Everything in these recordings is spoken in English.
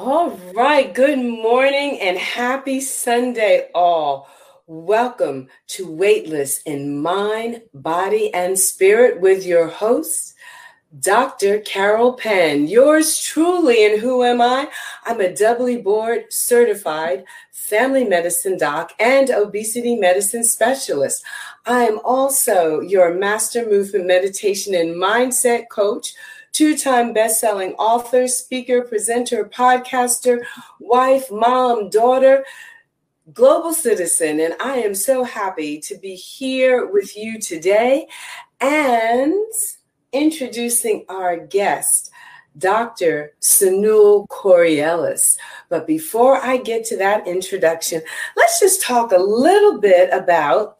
All right. Good morning and happy Sunday, all. Welcome to Weightless in Mind, Body, and Spirit with your host, Dr. Carol Penn. Yours truly. And who am I? I'm a doubly board certified family medicine doc and obesity medicine specialist. I am also your master movement meditation and mindset coach two time best selling author, speaker, presenter, podcaster, wife, mom, daughter, global citizen. And I am so happy to be here with you today and introducing our guest. Dr. Sunul Corielis. But before I get to that introduction, let's just talk a little bit about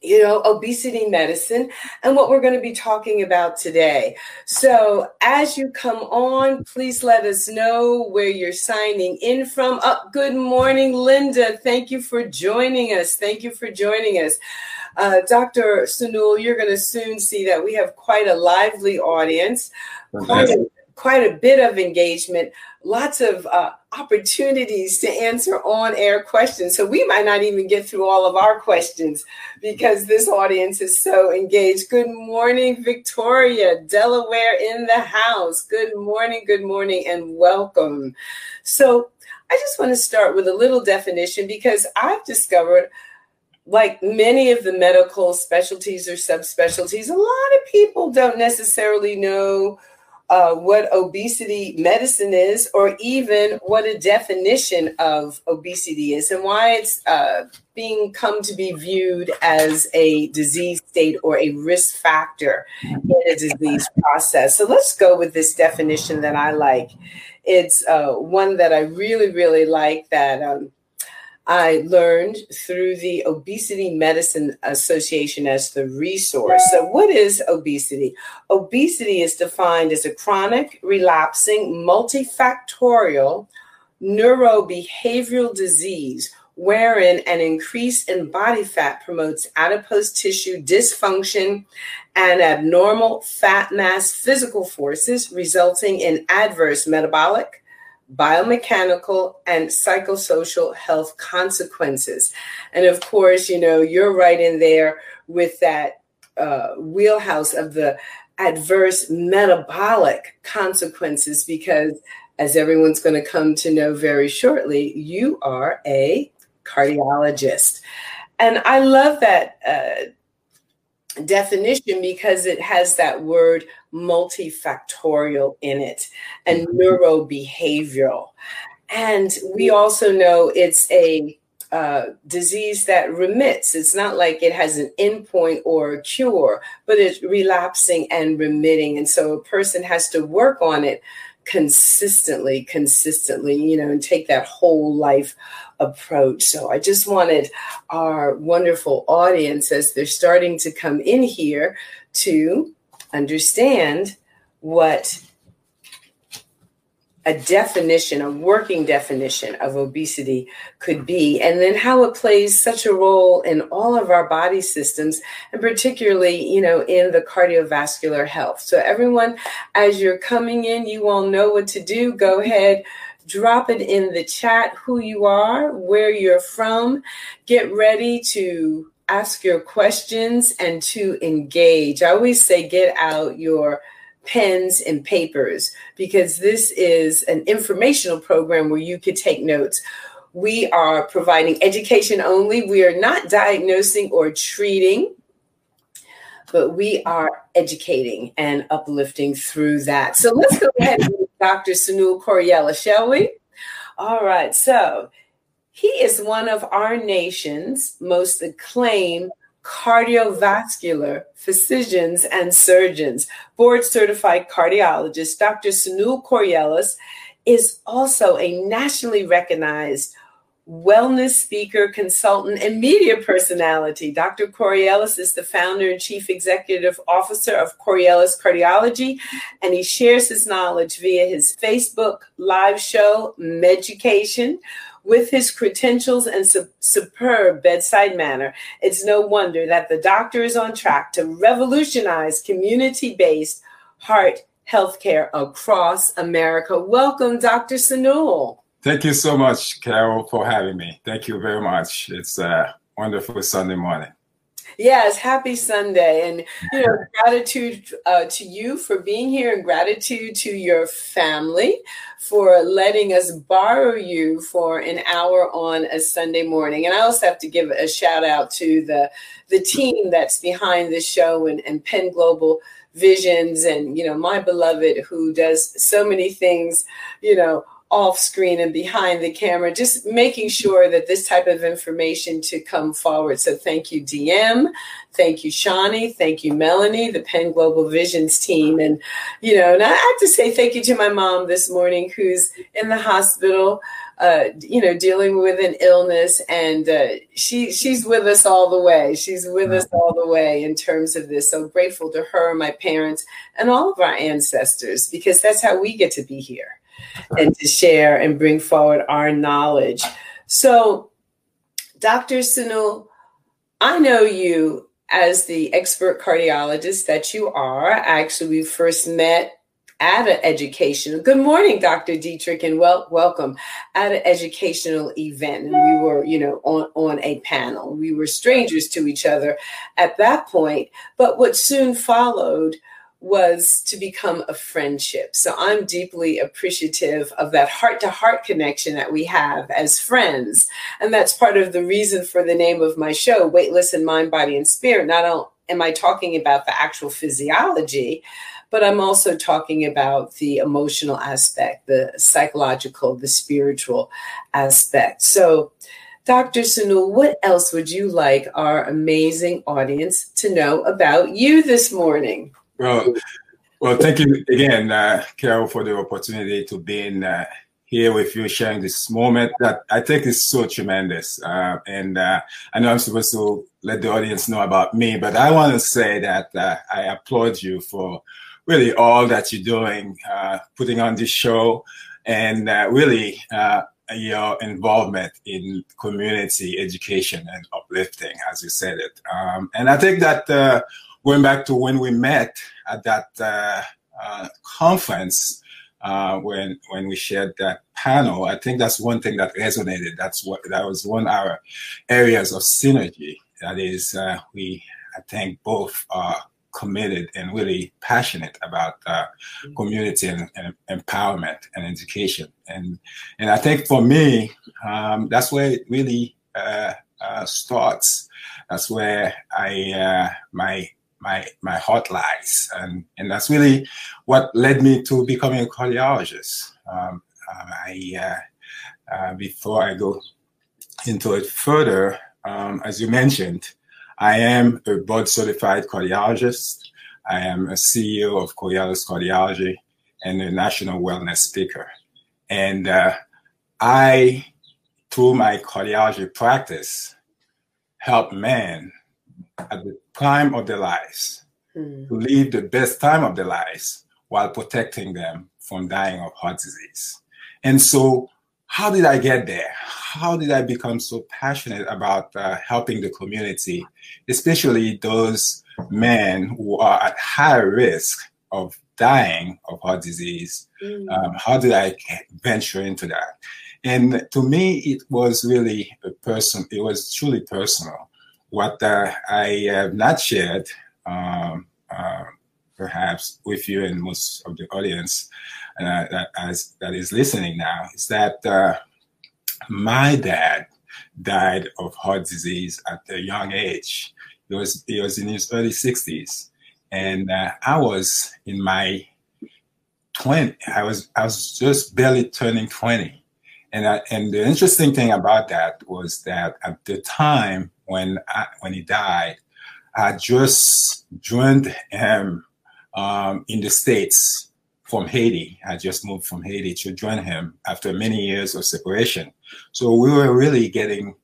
you know, obesity medicine, and what we're going to be talking about today. So, as you come on, please let us know where you're signing in from. Up, oh, good morning, Linda. Thank you for joining us. Thank you for joining us. Uh, Dr. Sunul, you're going to soon see that we have quite a lively audience, quite a, quite a bit of engagement lots of uh, opportunities to answer on air questions. So we might not even get through all of our questions because this audience is so engaged. Good morning, Victoria, Delaware in the house. Good morning, good morning, and welcome. So I just want to start with a little definition because I've discovered like many of the medical specialties or subspecialties, a lot of people don't necessarily know uh, what obesity medicine is, or even what a definition of obesity is, and why it's uh, being come to be viewed as a disease state or a risk factor in a disease process. So let's go with this definition that I like. It's uh, one that I really, really like that. Um, I learned through the Obesity Medicine Association as the resource. So, what is obesity? Obesity is defined as a chronic, relapsing, multifactorial neurobehavioral disease wherein an increase in body fat promotes adipose tissue dysfunction and abnormal fat mass physical forces, resulting in adverse metabolic, biomechanical and psychosocial health consequences. And of course, you know, you're right in there with that uh, wheelhouse of the adverse metabolic consequences because, as everyone's going to come to know very shortly, you are a cardiologist. And I love that uh, definition because it has that word multifactorial in it and mm-hmm. neurobehavioral. And we also know it's a uh, disease that remits. It's not like it has an endpoint or a cure, but it's relapsing and remitting. And so a person has to work on it consistently, consistently, you know, and take that whole life approach. So I just wanted our wonderful audience, as they're starting to come in here, to understand what a definition, a working definition of obesity could be, and then how it plays such a role in all of our body systems, and particularly, you know, in the cardiovascular health. So, everyone, as you're coming in, you all know what to do. Go ahead, drop it in the chat who you are, where you're from. Get ready to ask your questions and to engage. I always say, get out your pens and papers because this is an informational program where you could take notes. We are providing education only. We are not diagnosing or treating, but we are educating and uplifting through that. So let's go ahead Dr. Sunul Corielis, shall we? All right. So he is one of our nation's most acclaimed cardiovascular physicians and surgeons. Board certified cardiologist Dr. Sunul Corielis is also a nationally recognized wellness speaker, consultant, and media personality. Dr. Corielis is the founder and chief executive officer of Corielis Cardiology, and he shares his knowledge via his Facebook live show, Meducation, with his credentials and su- superb bedside manner, it's no wonder that the doctor is on track to revolutionize community based heart healthcare across America. Welcome, Dr. Sunul. Thank you so much, Carol, for having me. Thank you very much. It's a wonderful Sunday morning. Yes, happy Sunday. And, you know, gratitude uh, to you for being here and gratitude to your family for letting us borrow you for an hour on a Sunday morning. And I also have to give a shout out to the, the team that's behind the show and, and Penn Global Visions and, you know, my beloved who does so many things, you know, off screen and behind the camera, just making sure that this type of information to come forward. So thank you, DM. Thank you, Shawnee. Thank you, Melanie, the Penn Global Visions team. And, you know, and I have to say thank you to my mom this morning who's in the hospital. Uh, you know, dealing with an illness, and uh, she she's with us all the way. She's with us all the way in terms of this. So grateful to her, my parents, and all of our ancestors, because that's how we get to be here and to share and bring forward our knowledge. So, Dr. Sunul, I know you as the expert cardiologist that you are. Actually, we first met at an educational good morning dr dietrich and well welcome at an educational event and we were you know on on a panel we were strangers to each other at that point but what soon followed was to become a friendship. So I'm deeply appreciative of that heart to heart connection that we have as friends. And that's part of the reason for the name of my show, Weightless in Mind, Body, and Spirit. Not only am I talking about the actual physiology, but I'm also talking about the emotional aspect, the psychological, the spiritual aspect. So, Dr. Sunul, what else would you like our amazing audience to know about you this morning? Well, well, thank you again, uh, Carol, for the opportunity to be in uh, here with you, sharing this moment that I think is so tremendous. Uh, and uh, I know I'm supposed to let the audience know about me, but I want to say that uh, I applaud you for really all that you're doing, uh, putting on this show, and really your involvement in community education and uplifting, as you said it. Um, and I think that going back to when we met at that uh, uh, conference uh, when when we shared that panel, I think that's one thing that resonated. That's what that was one of our areas of synergy. That is, uh, we I think both are committed and really passionate about uh, community and, and, empowerment and education. And and I think for me, um, that's where it really uh, starts. That's where I my my my heart lies, and and that's really what led me to becoming a cardiologist. Um, I uh, uh, before I go into it further, um, as you mentioned, I am a board certified cardiologist. I am a CEO of Coriolis Cardiology and a national wellness speaker. And uh, I, through my cardiology practice, help men at the prime of their lives mm. to live the best time of their lives while protecting them from dying of heart disease. And so, how did I get there? How did I become so passionate about uh, helping the community, especially those men who are at high risk of dying of heart disease? Mm. Um, how did I venture into that? And to me, it was really a person. It was truly personal what uh, I have not shared, um, uh, perhaps with you and most of the audience uh, that, as, that is listening now, is that uh, my dad died of heart disease at a young age. He was, he was in his early 60s. And uh, I was in my 20, I was, I was just barely turning 20. And, I, and the interesting thing about that was that at the time, when I, when he died, I just joined him um, in the states from Haiti. I just moved from Haiti to join him after many years of separation. So we were really getting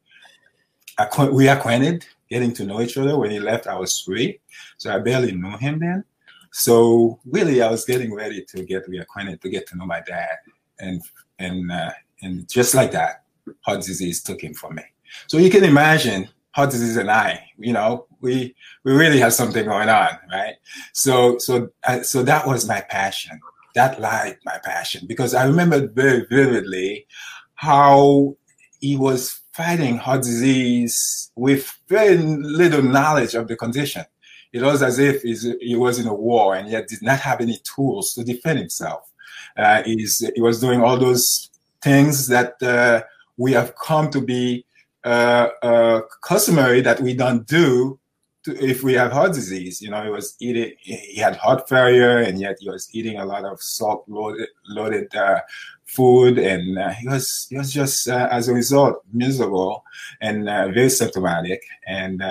we acquainted, getting to know each other. When he left, I was three, so I barely knew him then. So really, I was getting ready to get reacquainted, to get to know my dad, and and uh, and just like that, heart disease took him from me. So you can imagine heart disease and I, you know, we we really have something going on, right? So so uh, so that was my passion. That light my passion because I remember very vividly how he was fighting heart disease with very little knowledge of the condition. It was as if he was in a war and yet did not have any tools to defend himself. Uh, he was doing all those things that uh, we have come to be uh, uh, customary that we don't do to, if we have heart disease. You know, he was eating, he had heart failure, and yet he was eating a lot of salt loaded, uh, food, and uh, he was he was just as a result miserable and very symptomatic. And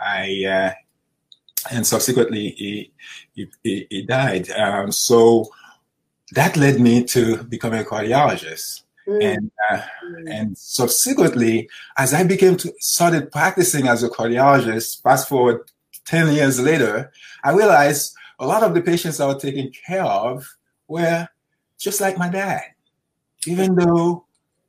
I and subsequently he he, he died. Um, so that led me to becoming a cardiologist. Mm. And uh, mm. and subsequently, as I became to started practicing as a cardiologist, fast forward ten years later, I realized a lot of the patients I was taking care of were just like my dad. Even though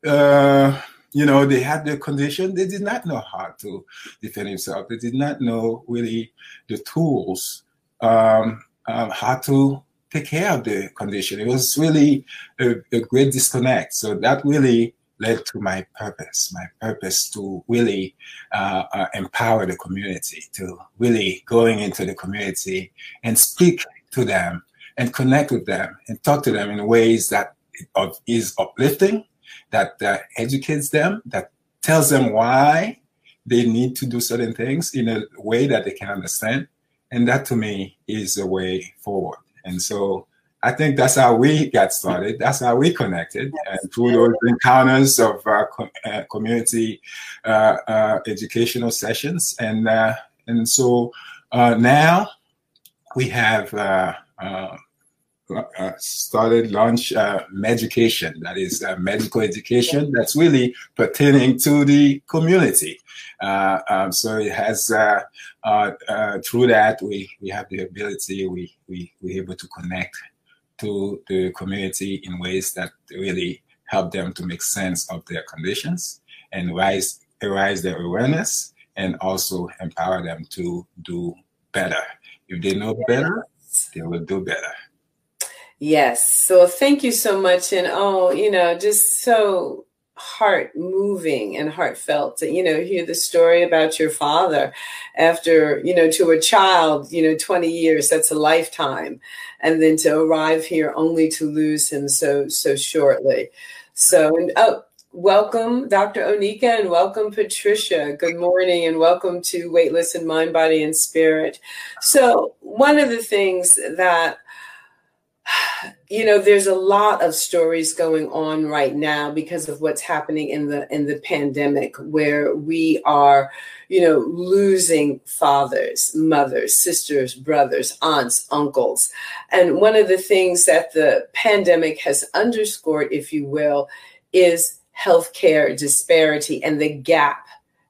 uh, you know they had the condition, they did not know how to defend themselves. They did not know really the tools um, um, how to take care of the condition. It was really a, a great disconnect. So that really led to my purpose, my purpose to really uh, uh, empower the community, to really going into the community and speak to them and connect with them and talk to them in ways that that is uplifting, that uh, educates them, that tells them why they need to do certain things in a way that they can understand. And that to me is a way forward. And so I think that's how we got started. That's how we connected and through those encounters of uh, uh, community uh, uh educational sessions. And uh, and so uh, now we have started launch uh, education that is medical education that's really pertaining to the community uh, um, so it has uh, through that we we have the ability we we we're able to connect to the community in ways that really help them to make sense of their conditions and rise raise their awareness and also empower them to do better. If they know better, they will do better. Yes. So thank you so much. And oh, you know, just so heart moving and heartfelt to you know hear the story about your father after you know to a child you know 20 years that's a lifetime and then to arrive here only to lose him so so shortly so and oh welcome dr onika and welcome patricia good morning and welcome to weightless in mind body and spirit so one of the things that you know there's a lot of stories going on right now because of what's happening in the in the pandemic where we are you know losing fathers mothers sisters brothers aunts uncles. And one of the things that the pandemic has underscored if you will is healthcare disparity and the gap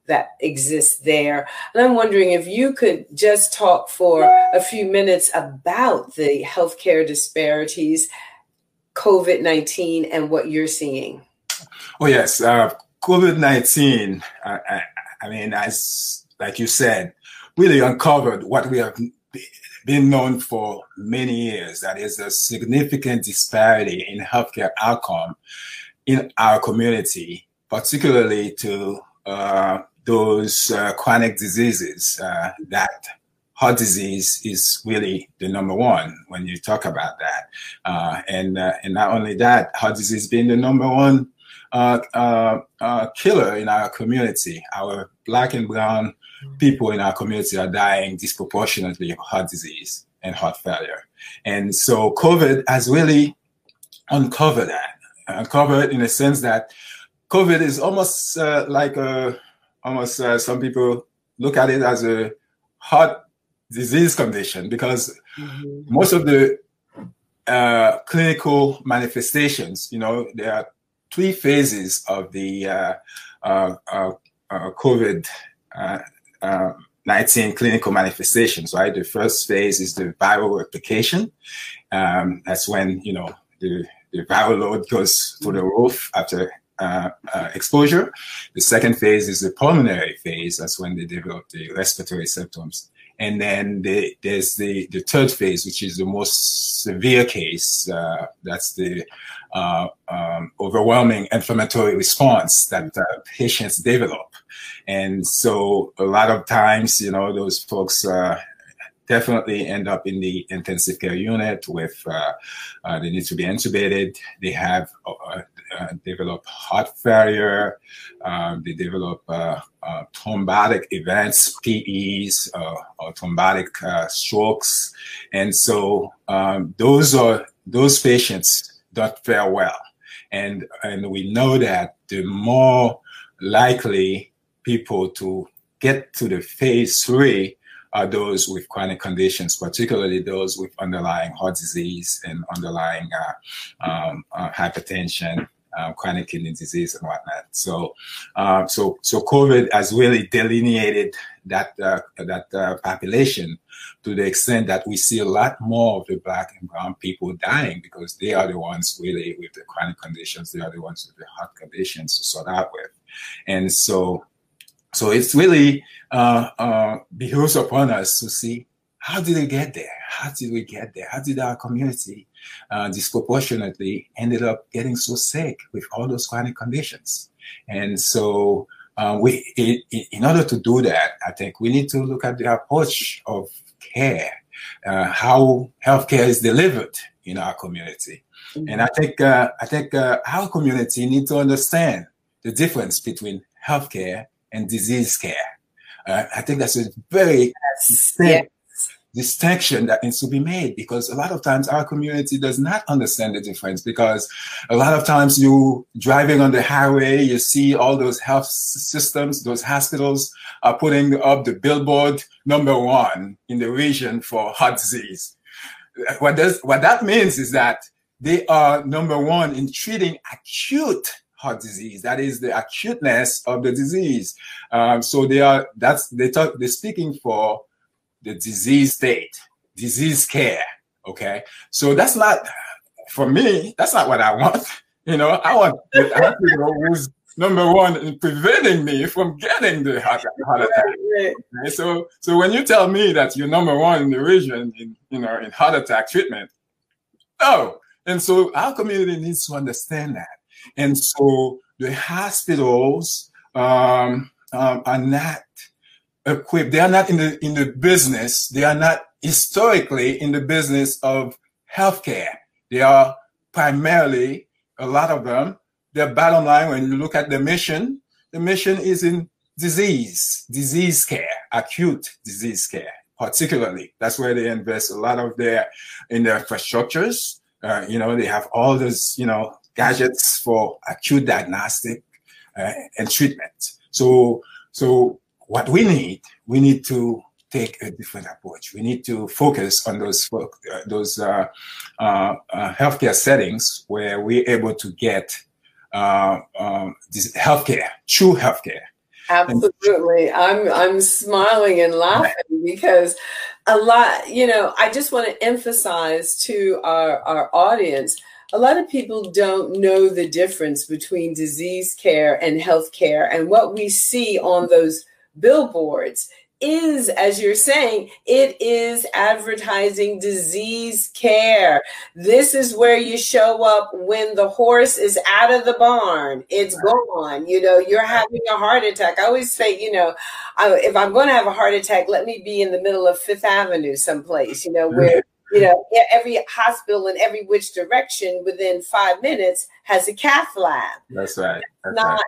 that exists there. And I'm wondering if you could just talk for a few minutes about the healthcare disparities, COVID 19, and what you're seeing. Oh, yes. Uh, COVID 19, I, I, I mean, as like you said, really uncovered what we have been known for many years that is a significant disparity in healthcare outcome in our community, particularly to uh, those uh, chronic diseases uh, that heart disease is really the number one when you talk about that. Uh, and, uh, and not only that, heart disease being the number one uh, uh, killer in our community. Our black and brown people in our community are dying disproportionately of heart disease and heart failure. And so COVID has really uncovered that, uncovered in a sense that COVID is almost like a almost uh, some people look at it as a heart disease condition because mm-hmm. most of the uh, clinical manifestations, you know, there are three phases of the uh, uh, uh, uh COVID 19 clinical manifestations, right? The first phase is the viral replication. Um, that's when, you know, the, the viral load goes to the roof after uh, uh, exposure. The second phase is the pulmonary phase. That's when they develop the respiratory symptoms. And then the, there's the, the third phase, which is the most severe case. Uh, that's the uh, um, overwhelming inflammatory response that uh, patients develop. And so a lot of times, you know, those folks definitely end up in the intensive care unit with uh, uh, they need to be intubated. They have uh develop heart failure. Um, they develop uh, uh, thrombotic events, PEs, or thrombotic strokes, and so um, those are those patients don't fare well, and and we know that the more likely people to get to the phase three are those with chronic conditions, particularly those with underlying heart disease and underlying uh, um, uh, hypertension, uh, chronic kidney disease, and whatnot. So, uh, so, so COVID has really delineated that uh, that uh, population to the extent that we see a lot more of the black and brown people dying because they are the ones really with the chronic conditions. They are the ones with the heart conditions to sort out with, and so so it's really uh, uh, behooves upon us to see how did they get there? How did we get there? How did our community uh, disproportionately ended up getting so sick with all those chronic conditions? And so uh, we, in, in order to do that, I think we need to look at the approach of care, uh, how healthcare is delivered in our community. Mm-hmm. And I think uh, I think uh, our community need to understand the difference between healthcare and disease care. Uh, I think that's a very yes. distinct. Distinction that needs to be made because a lot of times our community does not understand the difference because a lot of times you driving on the highway, you see all those health systems, those hospitals are putting up the billboard number one in the region for heart disease. What does what that means is that they are number one in treating acute heart disease. That is the acuteness of the disease. Um, so they are that's they talk they're speaking for the disease state, disease care. Okay, so that's not for me. That's not what I want. You know, I want I want who's number one in preventing me from getting the heart, heart attack. Okay? So, so when you tell me that you're number one in the region in you know in heart attack treatment, oh, and so our community needs to understand that. And so the hospitals um, um, are not equipped. They are not in the in the business. They are not historically in the business of healthcare. They are primarily a lot of them. Their bottom line, when you look at the mission, the mission is in disease, disease care, acute disease care, particularly. That's where they invest a lot of their in their infrastructures. Uh, you know, they have all this, you know, gadgets for acute diagnostic uh, and treatment. So, so what we need, we need to take a different approach. We need to focus on those uh, those uh, uh, uh, healthcare settings where we're able to get uh, um, this healthcare, true healthcare. Absolutely, I'm I'm smiling and laughing because a lot. You know, I just want to emphasize to our our audience a lot of people don't know the difference between disease care and health care. And what we see on those billboards is, as you're saying, it is advertising disease care. This is where you show up when the horse is out of the barn. It's gone. You know, you're having a heart attack. I always say, you know, if I'm going to have a heart attack, let me be in the middle of Fifth Avenue someplace, you know, where you know, every hospital in every which direction within five minutes has a cath lab. That's right. That's not right.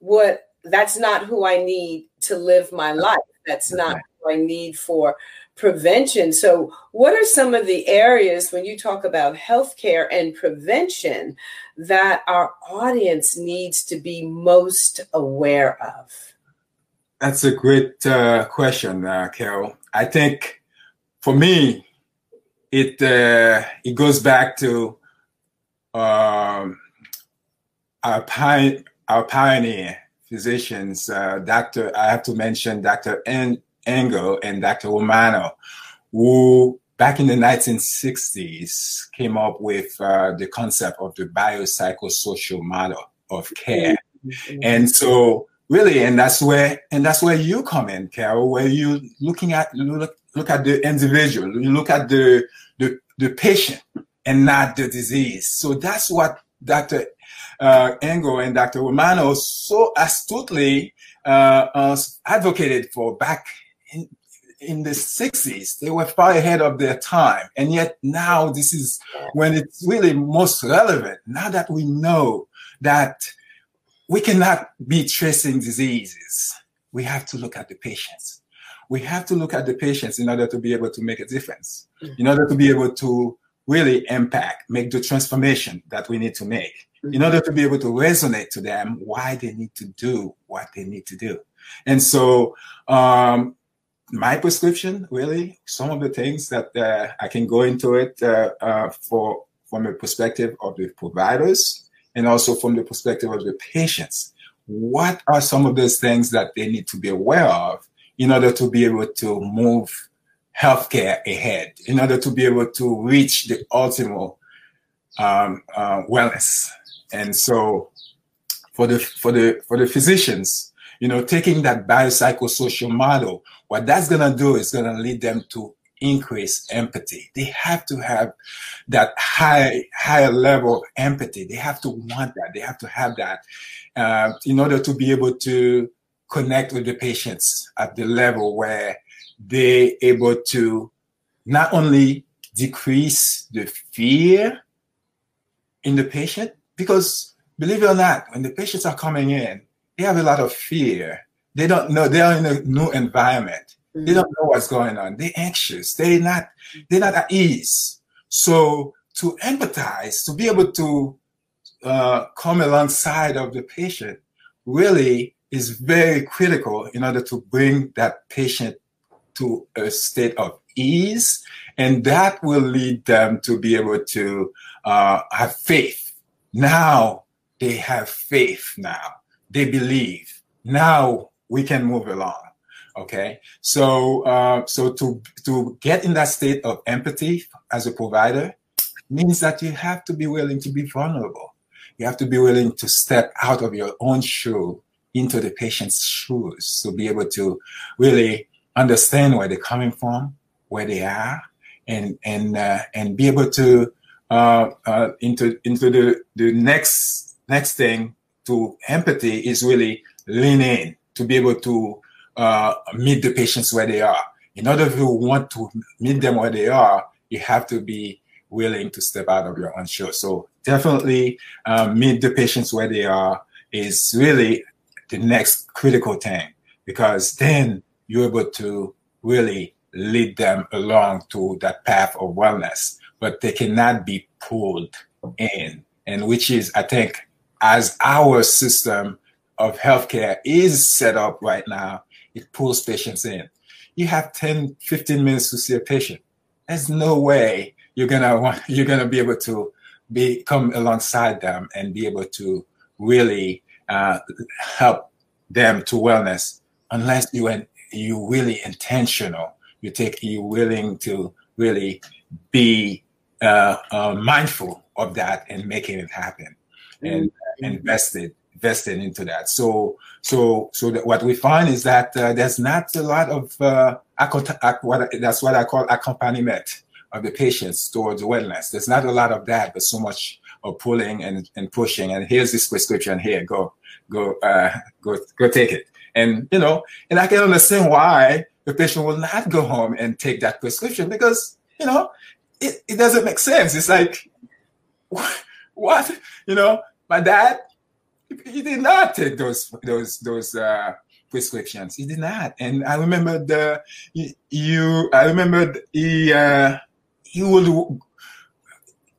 what that's not who I need to live my life. That's, not who I need for prevention. So, what are some of the areas when you talk about healthcare and prevention that our audience needs to be most aware of? That's a great uh, question, uh, Carol. I think for me, it uh, it goes back to um, our, pi- our pioneer physicians, uh, Dr. I have to mention Dr. En- Engel and Dr. Romano, who back in the 1960s came up with uh, the concept of the biopsychosocial model. of care. Mm-hmm. And so really, and that's where and that's where you come in, Carol, where you looking at look, look at the individual, you look at the the, the patient and not the disease. So that's what Dr. Uh, Engel and Dr. Romano so astutely uh, uh, advocated for back in, in the 60s. They were far ahead of their time. And yet now this is when it's really most relevant. Now that we know that we cannot be tracing diseases, we have to look at the patients. We have to look at the patients in order to be able to make a difference, in order to be able to really impact, make the transformation that we need to make in order to be able to resonate to them why they need to do what they need to do. And so, um, my prescription, really, some of the things that uh, I can go into it uh, uh, for from a perspective of the providers and also from the perspective of the patients. What are some of those things that they need to be aware of in order to be able to move healthcare ahead, in order to be able to reach the ultimate um, uh, wellness and so for the for the for the physicians, you know, taking that biopsychosocial model, what that's gonna do is gonna lead them to increase empathy. They have to have that high higher level of empathy. They have to want that. They have to have that uh, in order to be able to connect with the patients at the level where they're able to not only decrease the fear in the patient, because believe it or not, when the patients are coming in, they have a lot of fear. They don't know, they are in a new environment. Mm-hmm. They don't know what's going on. They're anxious. They're not, they're not at ease. So to empathize, to be able to uh, come alongside of the patient really is very critical in order to bring that patient to a state of ease. And that will lead them to be able to uh, have faith now they have faith now. They believe. Now we can move along. Okay. So, uh, so to, to get in that state of empathy as a provider means that you have to be willing to be vulnerable. You have to be willing to step out of your own shoe into the patient's shoes to be able to really understand where they're coming from, where they are, and and uh, and be able to uh, uh, into into the the next next thing to empathy is really lean in to be able to uh, meet the patients where they are. In order to want to meet them where they are, you have to be willing to step out of your own shoe. So definitely uh, meet the patients where they are is really the next critical thing because then you're able to really lead them along to that path of wellness but they cannot be pulled in. And which is, I think, as our system of healthcare is set up right now, it pulls patients in. You have 10, 15 minutes to see a patient. There's no way you're gonna want, you're gonna be able to be come alongside them and be able to really uh, help them to wellness unless you and you really intentional. You take you willing to really be uh, uh, mindful of that and making it happen and mm-hmm. invested invested into that. So so so that what we find is that uh, there's not a lot of uh, what that's what I call accompaniment of the patients towards wellness. There's not a lot of that, but so much of pulling and, and pushing. And here's this prescription here. Go go uh, go go take it. And you know, and I can understand why the patient will not go home and take that prescription because you know it, it doesn't make sense. It's like, what? You know, my dad, he did not take those those those uh, prescriptions. He did not. And I remember the you. I remember he uh, he would.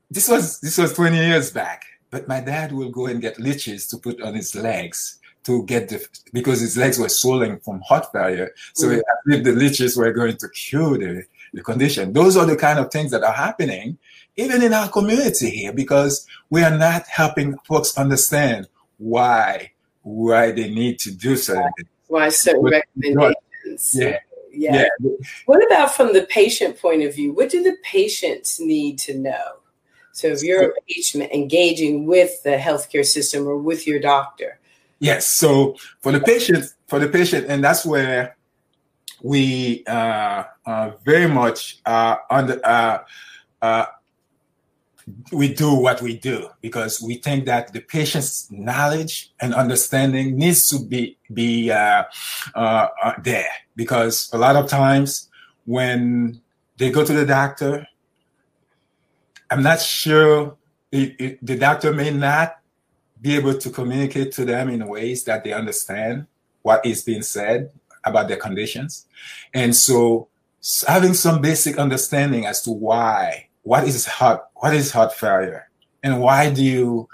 This was this was twenty years back. But my dad will go and get leeches to put on his legs to get the because his legs were swollen from heart failure. So mm. if the leeches were going to cure the the condition. Those are the kind of things that are happening even in our community here because we are not helping folks understand why why they need to do certain things. Why certain but, recommendations. Yeah. yeah. Yeah. What about from the patient point of view? What do the patients need to know So if you're a patient engaging with the healthcare system or with your doctor. Yes. So for the patient, for the patient, and that's where we uh, uh, very much uh, under uh, uh, we do what we do because we think that the patient's knowledge and understanding needs to be be uh, there because a lot of times when they go to the doctor, I'm not sure it, it, the doctor may not be able to communicate to them in ways that they understand what is being said about their conditions, and so having some basic understanding as to why what is heart what is heart failure? And why do you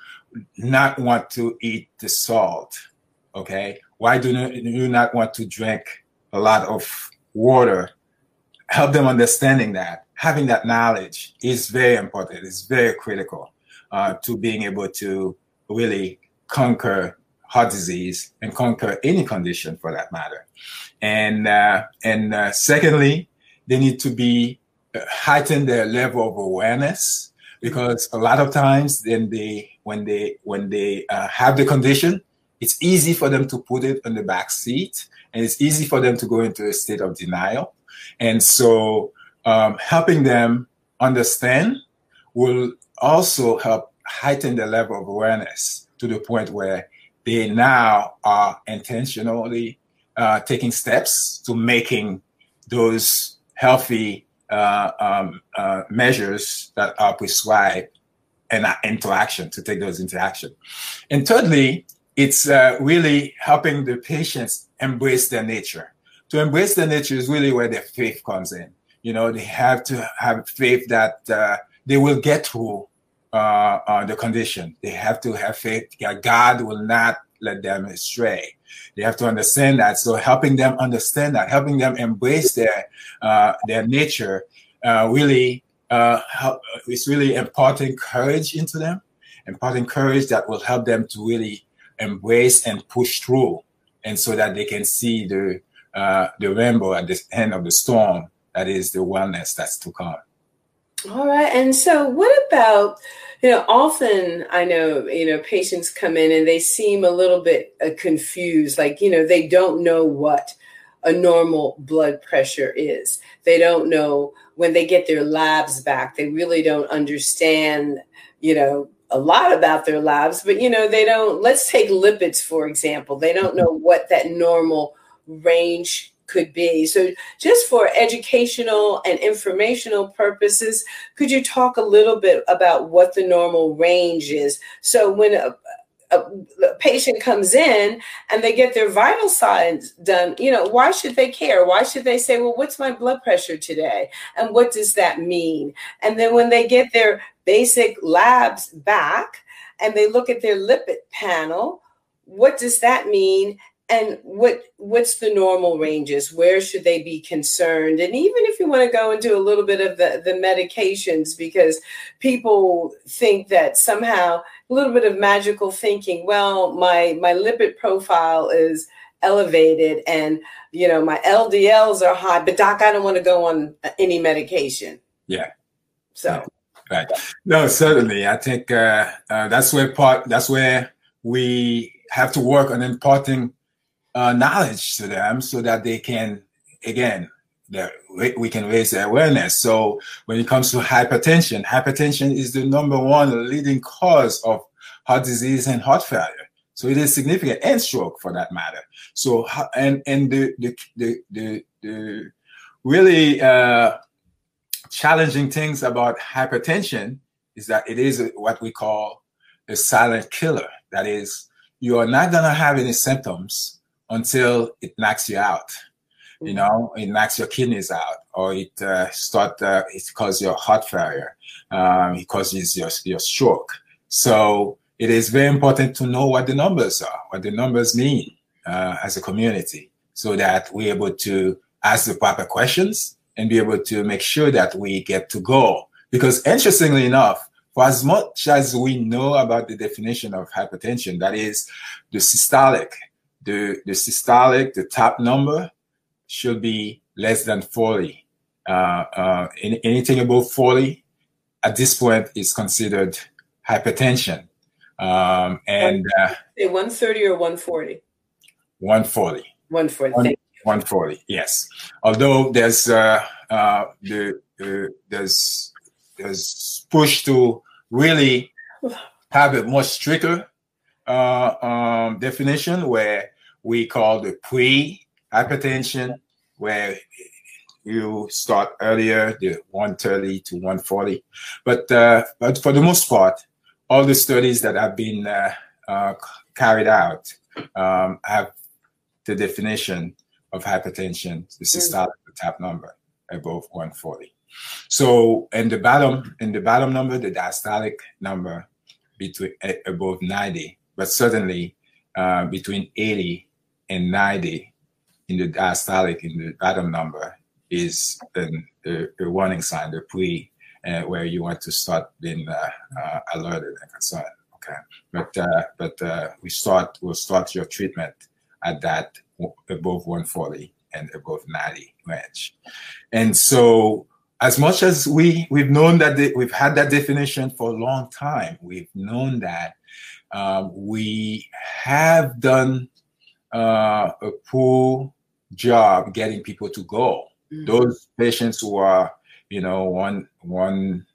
not want to eat the salt? Okay? Why do you not want to drink a lot of water? Help them understanding that. Having that knowledge is very important. It's very critical uh, to being able to really conquer heart disease and conquer any condition for that matter. And uh, and uh, secondly they need to be heighten their level of awareness because a lot of times then they when they when they uh, have the condition it's easy for them to put it on the back seat and it's easy for them to go into a state of denial. And so um, helping them understand will also help heighten the level of awareness to the point where they now are intentionally uh, taking steps to making those healthy uh, um, uh, measures that are prescribed and into action to take those into action. And thirdly, it's uh, really helping the patients embrace their nature. To embrace their nature is really where their faith comes in. You know, they have to have faith that uh, they will get through uh, uh, the condition. They have to have faith that God will not let them astray. They have to understand that. So helping them understand that, helping them embrace their uh, their nature, uh, really uh, help, it's really imparting courage into them, imparting courage that will help them to really embrace and push through, and so that they can see the uh, the rainbow at the end of the storm. That is the wellness that's to come. All right. And so, what about, you know, often I know, you know, patients come in and they seem a little bit uh, confused, like, you know, they don't know what a normal blood pressure is. They don't know when they get their labs back, they really don't understand, you know, a lot about their labs, but, you know, they don't, let's take lipids, for example. They don't know what that normal range could be. So, just for educational and informational purposes, could you talk a little bit about what the normal range is? So, when a, a, a, patient comes in and they get their vital signs done, you know, why should they care? Why should they say, well, what's my blood pressure today? And what does that mean? And then when they get their basic labs back and they look at their lipid panel, what does that mean? And what what's the normal ranges? Where should they be concerned? And even if you want to go into a little bit of the the medications because people think that somehow a little bit of magical thinking well my my lipid profile is elevated and you know my ldls are high but doc i don't want to go on any medication. Yeah. So. Right. No certainly. I think uh, uh, that's where part that's where we have to work on imparting uh, knowledge to them so that they can, again, that we can raise awareness. So when it comes to hypertension, hypertension is the number one leading cause of heart disease and heart failure. So it is significant and stroke for that matter. So and and the the the the, the really uh, challenging things about hypertension is that it is what we call a silent killer. That is, you are not gonna have any symptoms until it knocks you out. You mm-hmm. know, it knocks your kidneys out, or it uh, start uh, it causes your heart failure. Um, it causes your your stroke. So it is very important to know what the numbers are, what the numbers mean uh, as a community, so that we're able to ask the proper questions and be able to make sure that we get to go. Because interestingly enough, for as much as we know about the definition of hypertension, that is the systolic the, the systolic, the top number should be less than 40. Uh, uh, anything above 40 at this point is considered hypertension. Um, and uh, 130 or 140? 140. 140. 140, yes. Although there's uh, uh, the uh, there's there's push to really have a much stricter uh, um, definition where we call the pre hypertension, where you start earlier, the 130 to 140. But uh, but for the most part, all the studies that have been uh, uh, carried out um, have the definition of hypertension, the mm. systolic tap number above 140. So in the bottom, in the bottom number, the diastolic number between above 90, but certainly uh, between 80 and 90 in the diastolic in the bottom number is a, a warning sign, the pre, uh, where you want to start being uh, uh alerted and concerned. Okay, but uh, but uh, we start we'll start your treatment at that above 140 and above 90 range, and so as much as we we've known that we've had that definition for a long time, we've known that um, we have done uh, a poor job getting people to go. Mm-hmm. Those patients who are, you know, one one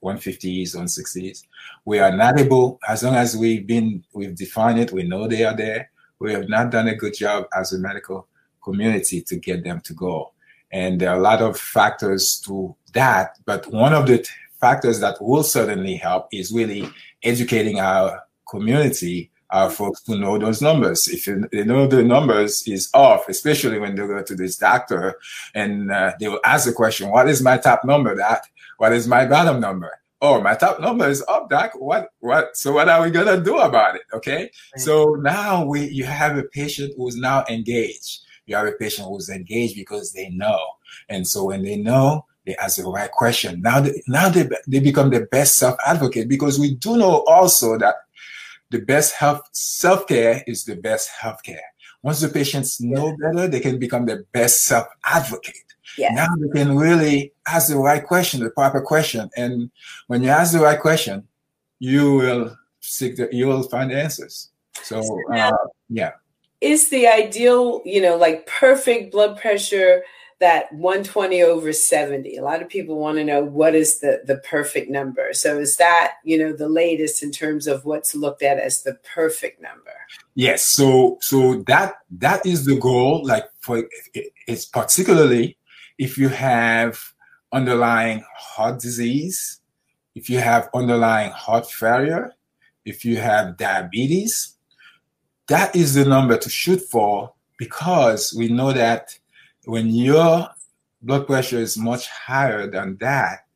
one fifties, one sixties, we are not able. As long as we've been, we've defined it. We know they are there. We have not done a good job as a medical community to get them to go. And there are a lot of factors to that. But one of the factors that will certainly help is really educating our community, our folks to know those numbers. If you, they know the numbers is off, especially when they go to this doctor and uh, they will ask the question, what is my top number, doc? What is my bottom number? Oh, my top number is up, doc. What, what? So what are we going to do about it? Okay. Right. So now we, you have a patient who's now engaged. You have a patient who's engaged because they know. And so when they know, they ask the right question. Now, they, now they, they become the best self advocate because we do know also that the best health self care is the best health care. Once the patients know better, they can become the best self advocate. Yes. Now they can really ask the right question, the proper question. And when you ask the right question, you will seek the, you will find the answers. So, uh, yeah. Is the ideal, you know, like perfect blood pressure that 120 over 70 a lot of people want to know what is the the perfect number. So is that you know the latest in terms of what's looked at as the perfect number? Yes. So so that that is the goal like for it's particularly if you have underlying heart disease if you have underlying heart failure if you have diabetes that is the number to shoot for because we know that when your blood pressure is much higher than that,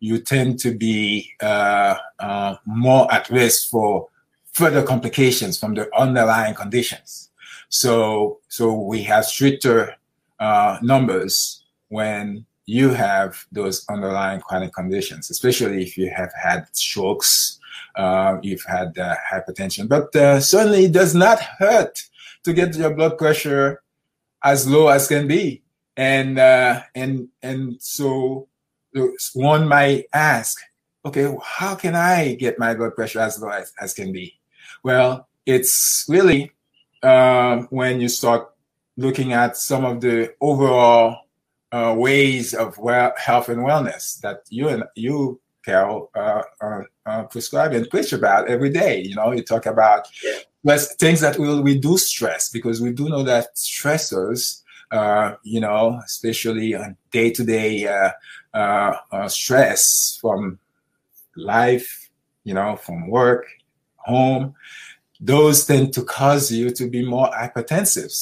you tend to be uh, uh, more at risk for further complications from the underlying conditions. So, so we have stricter uh, numbers when you have those underlying chronic conditions, especially if you have had strokes, uh, you've had uh, hypertension. But uh, certainly, it does not hurt to get your blood pressure as low as can be. And uh, and and so one might ask, okay, how can I get my blood pressure as low as, as can be? Well, it's really uh, when you start looking at some of the overall uh, ways of well, health and wellness that you and you, Carol, uh, uh, prescribe and preach about every day. You know, you talk about yeah. things that will reduce stress because we do know that stressors uh, you know, especially on day to day stress from life, you know, from work, home, those tend to cause you to be more hypertensive,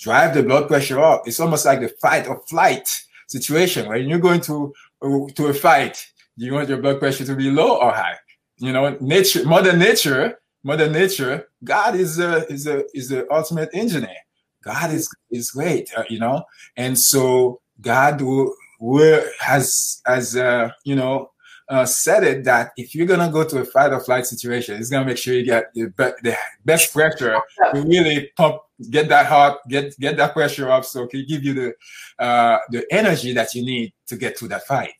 drive the blood pressure up. It's almost like the fight or flight situation. When you're going to to a fight, do you want your blood pressure to be low or high? You know, nature, Mother Nature, Mother Nature, God is a is a is the ultimate engineer. God is is great, uh, you know, and so God will, will has has uh, you know uh, said it that if you're gonna go to a fight or flight situation, it's gonna make sure you get the, be- the best pressure to really pump, get that heart, get get that pressure up, so it can give you the uh, the energy that you need to get to that fight.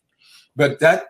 But that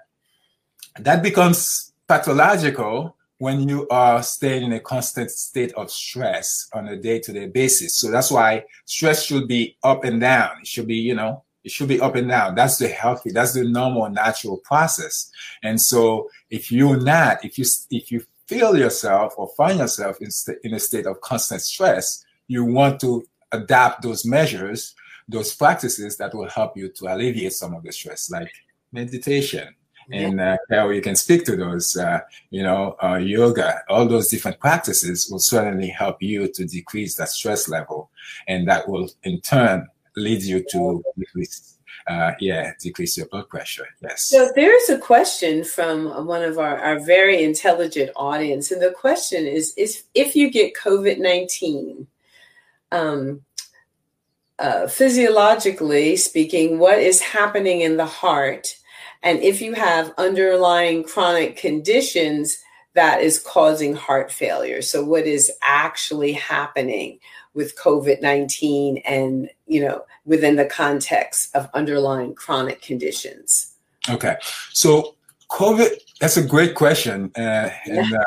that becomes pathological when you are staying in a constant state of stress on a day-to-day basis. So that's why stress should be up and down. It should be, you know, it should be up and down. That's the healthy, that's the normal natural process. And so if you're not, if you if you feel yourself or find yourself in, st- in a state of constant stress, you want to adapt those measures, those practices that will help you to alleviate some of the stress, like meditation. And uh, Carol, you can speak to those, uh, you know, uh, yoga, all those different practices will certainly help you to decrease that stress level. And that will in turn lead you to decrease uh, yeah, decrease your blood pressure. Yes. So there's a question from one of our, our very intelligent audience, and the question is: is if you get COVID nineteen, um, uh, physiologically speaking, what is happening in the heart, and if you have underlying chronic conditions that is causing heart failure. So, what is actually happening with COVID 19 and, you know, within the context of underlying chronic conditions? Okay. So, COVID, that's a great question. Uh, and uh,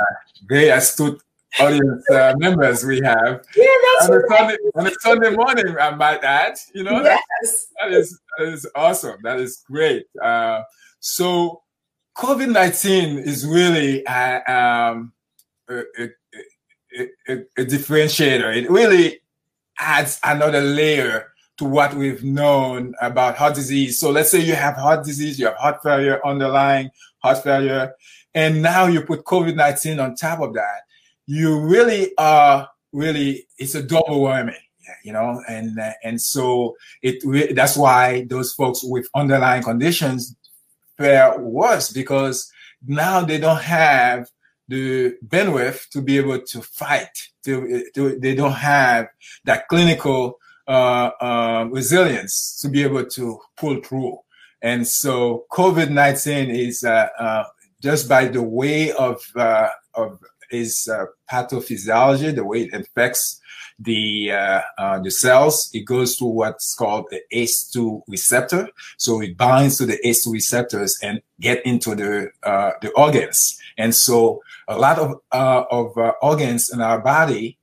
very astute audience uh, members we have. Yeah, that's on, a Sunday, on a Sunday morning, I might add. You know, yes. that, that, is, that is awesome. That is great. Uh, so, COVID 19 is really uh, um, a, a, a, a, differentiator. It really adds another layer to what we've known about heart disease. So let's say you have heart disease, you have heart failure, underlying heart failure, and now you put COVID 19 on top of that. You really are really, it's a double whammy you know and and so it that's why those folks with underlying conditions fare worse because now they don't have the bandwidth to be able to fight. To, to they don't have that clinical uh, uh, resilience to be able to pull through. And so COVID nineteen is uh, uh, just by the way of uh, of is uh, pathophysiology, the way it affects the uh, uh, the cells, it goes to what's called the ACE2 receptor. So it binds to the ACE2 receptors and get into the uh, the organs. And so a lot of uh, of uh, organs in our body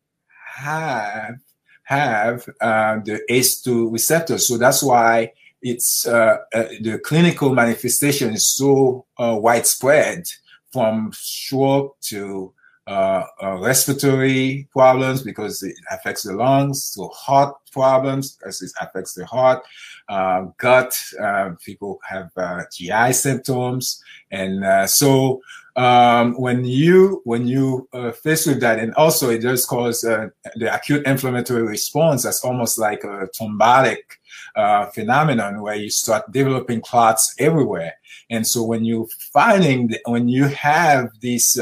have have uh, the ACE2 receptors. So that's why it's the clinical manifestation is so widespread from stroke to uh, uh, respiratory problems because it affects the lungs, so heart problems because it affects the heart, uh, gut, uh, people have uh, GI symptoms, and uh, so um, when you when you face with that, and also it does cause the acute inflammatory response. That's almost like a thrombotic phenomenon where you start developing clots everywhere. And so when you finding when you have these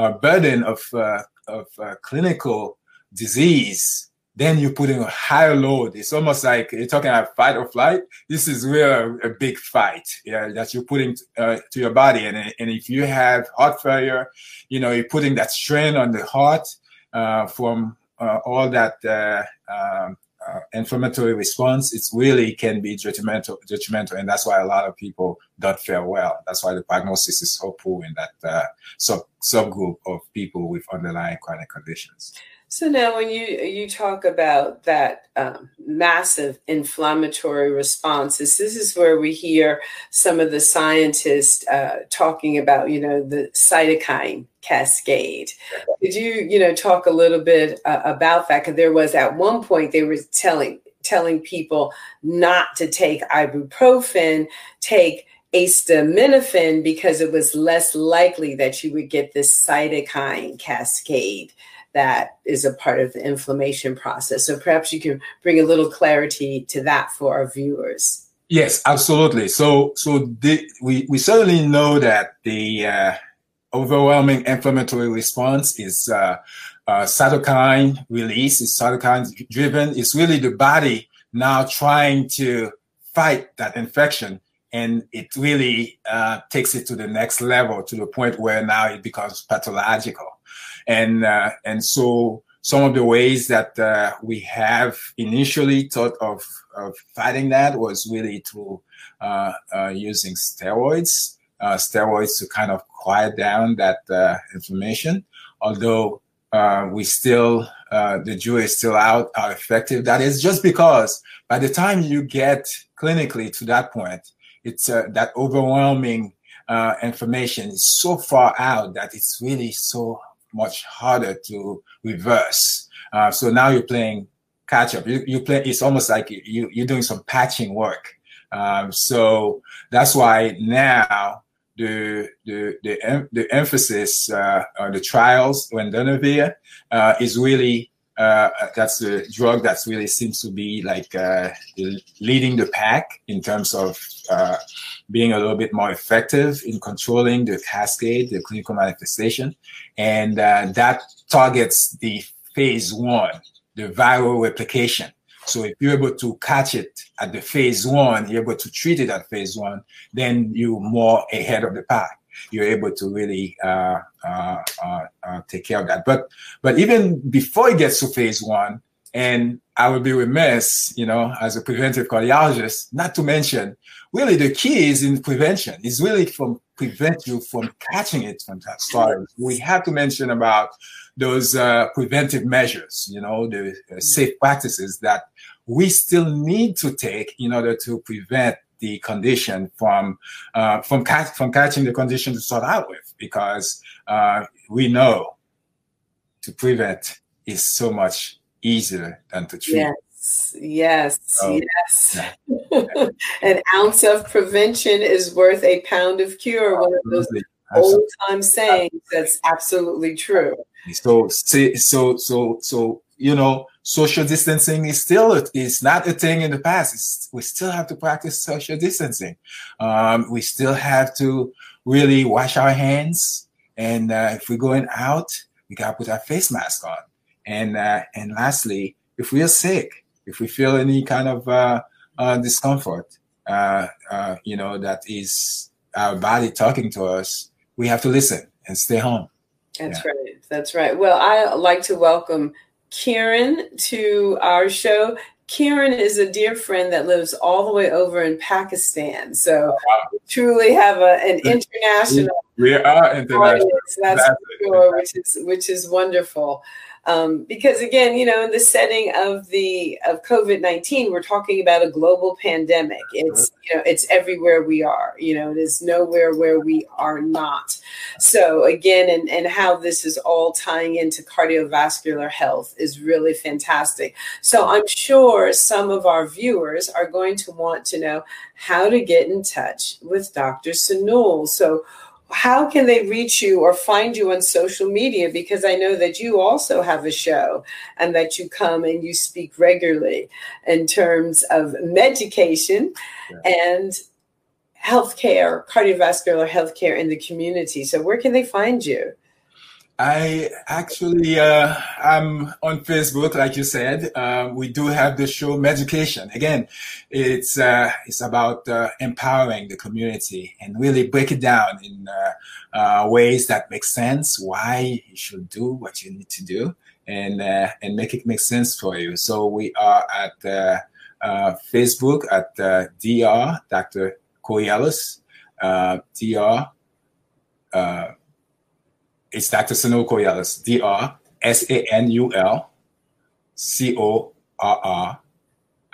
uh, burden of uh, of uh, clinical disease, then you're putting a higher load. It's almost like you're talking about fight or flight. This is real a big fight, yeah, that you're putting uh, to your body. And, and if you have heart failure, you know, you're putting that strain on the heart uh, from all that um, uh, inflammatory response, it really can be detrimental, detrimental, and that's why a lot of people don't fare well. That's why the prognosis is so poor in that uh, sub subgroup of people with underlying chronic conditions. So now, when you you talk about that um, massive inflammatory responses, this is where we hear some of the scientists uh, talking about, you know, the cytokine cascade. Could you, you know, talk a little bit uh, about that? Because there was at one point they were telling telling people not to take ibuprofen, take acetaminophen because it was less likely that you would get this cytokine cascade that is a part of the inflammation process. So perhaps you can bring a little clarity to that for our viewers. Yes, absolutely. So, so the, we we certainly know that the uh, overwhelming inflammatory response is uh, uh, cytokine release. Is cytokine driven. It's really the body now trying to fight that infection and it really uh, takes it to the next level to the point where now it becomes pathological and uh, and so some of the ways that uh, we have initially thought of, of fighting that was really through uh, uh, using steroids uh, steroids to kind of quiet down that uh, inflammation. Although uh, we still, uh, the jury is still out how effective that is, just because by the time you get clinically to that point, it's uh, that overwhelming uh, information is so far out that it's really so much harder to reverse. so now you're playing catch up. You, you play. It's almost like you you're doing some patching work. Um, so that's why now the the the, the emphasis uh, on the trials when Lendonavir uh, is really uh, that's the drug that really seems to be like uh, leading the pack in terms of uh, being a little bit more effective in controlling the cascade, the clinical manifestation, and uh, that targets the phase one, the viral replication. So if you're able to catch it at the phase one, you're able to treat it at phase one, then you're more ahead of the pack. You're able to really uh, uh, uh, uh, take care of that. But but even before it gets to phase one, and I would be remiss, you know, as a preventive cardiologist, not to mention, really the key is in prevention. It's really from prevent you from catching it from starting. We have to mention about those uh, preventive measures, you know, the uh, safe practices that we still need to take in order to prevent the condition from uh, from catch, from catching the condition to start out with, because uh, we know to prevent is so much easier than to treat. Yes, yes, so, yes. Yeah. An ounce of prevention is worth a pound of cure. One of those old time sayings that's absolutely true. So, so, so, so, you know, social distancing is still is not a thing in the past. It's, we still have to practice social distancing. Um, we still have to really wash our hands, and uh, if we're going out, we gotta put our face mask on. And uh, and lastly, if we are sick, if we feel any kind of uh, uh discomfort, uh, uh, you know, that is our body talking to us, we have to listen and stay home. That's yeah. right. That's right. Well, I like to welcome Kieran to our show. Kieran is a dear friend that lives all the way over in Pakistan. So we truly have a, an international we are international. Audience, that's for sure, which is which is wonderful. Um, because again, you know, in the setting of the of COVID nineteen, we're talking about a global pandemic. It's you know, it's everywhere we are. You know, it is nowhere where we are not. So again, and and how this is all tying into cardiovascular health is really fantastic. So I'm sure some of our viewers are going to want to know how to get in touch with Dr. Sanul. So how can they reach you or find you on social media? Because I know that you also have a show and that you come and you speak regularly in terms of medication yeah. and healthcare, cardiovascular healthcare in the community. So, where can they find you? I actually, uh, I'm on Facebook, like you said. Uh, we do have the show Medication. Again, it's uh, it's about uh, empowering the community and really break it down in uh, uh, ways that make sense. Why you should do what you need to do, and and make it make sense for you. So we are at Facebook at Dr. Dr. Dr it's Dr. Sanul Corrielus, D R S A N U L C O R R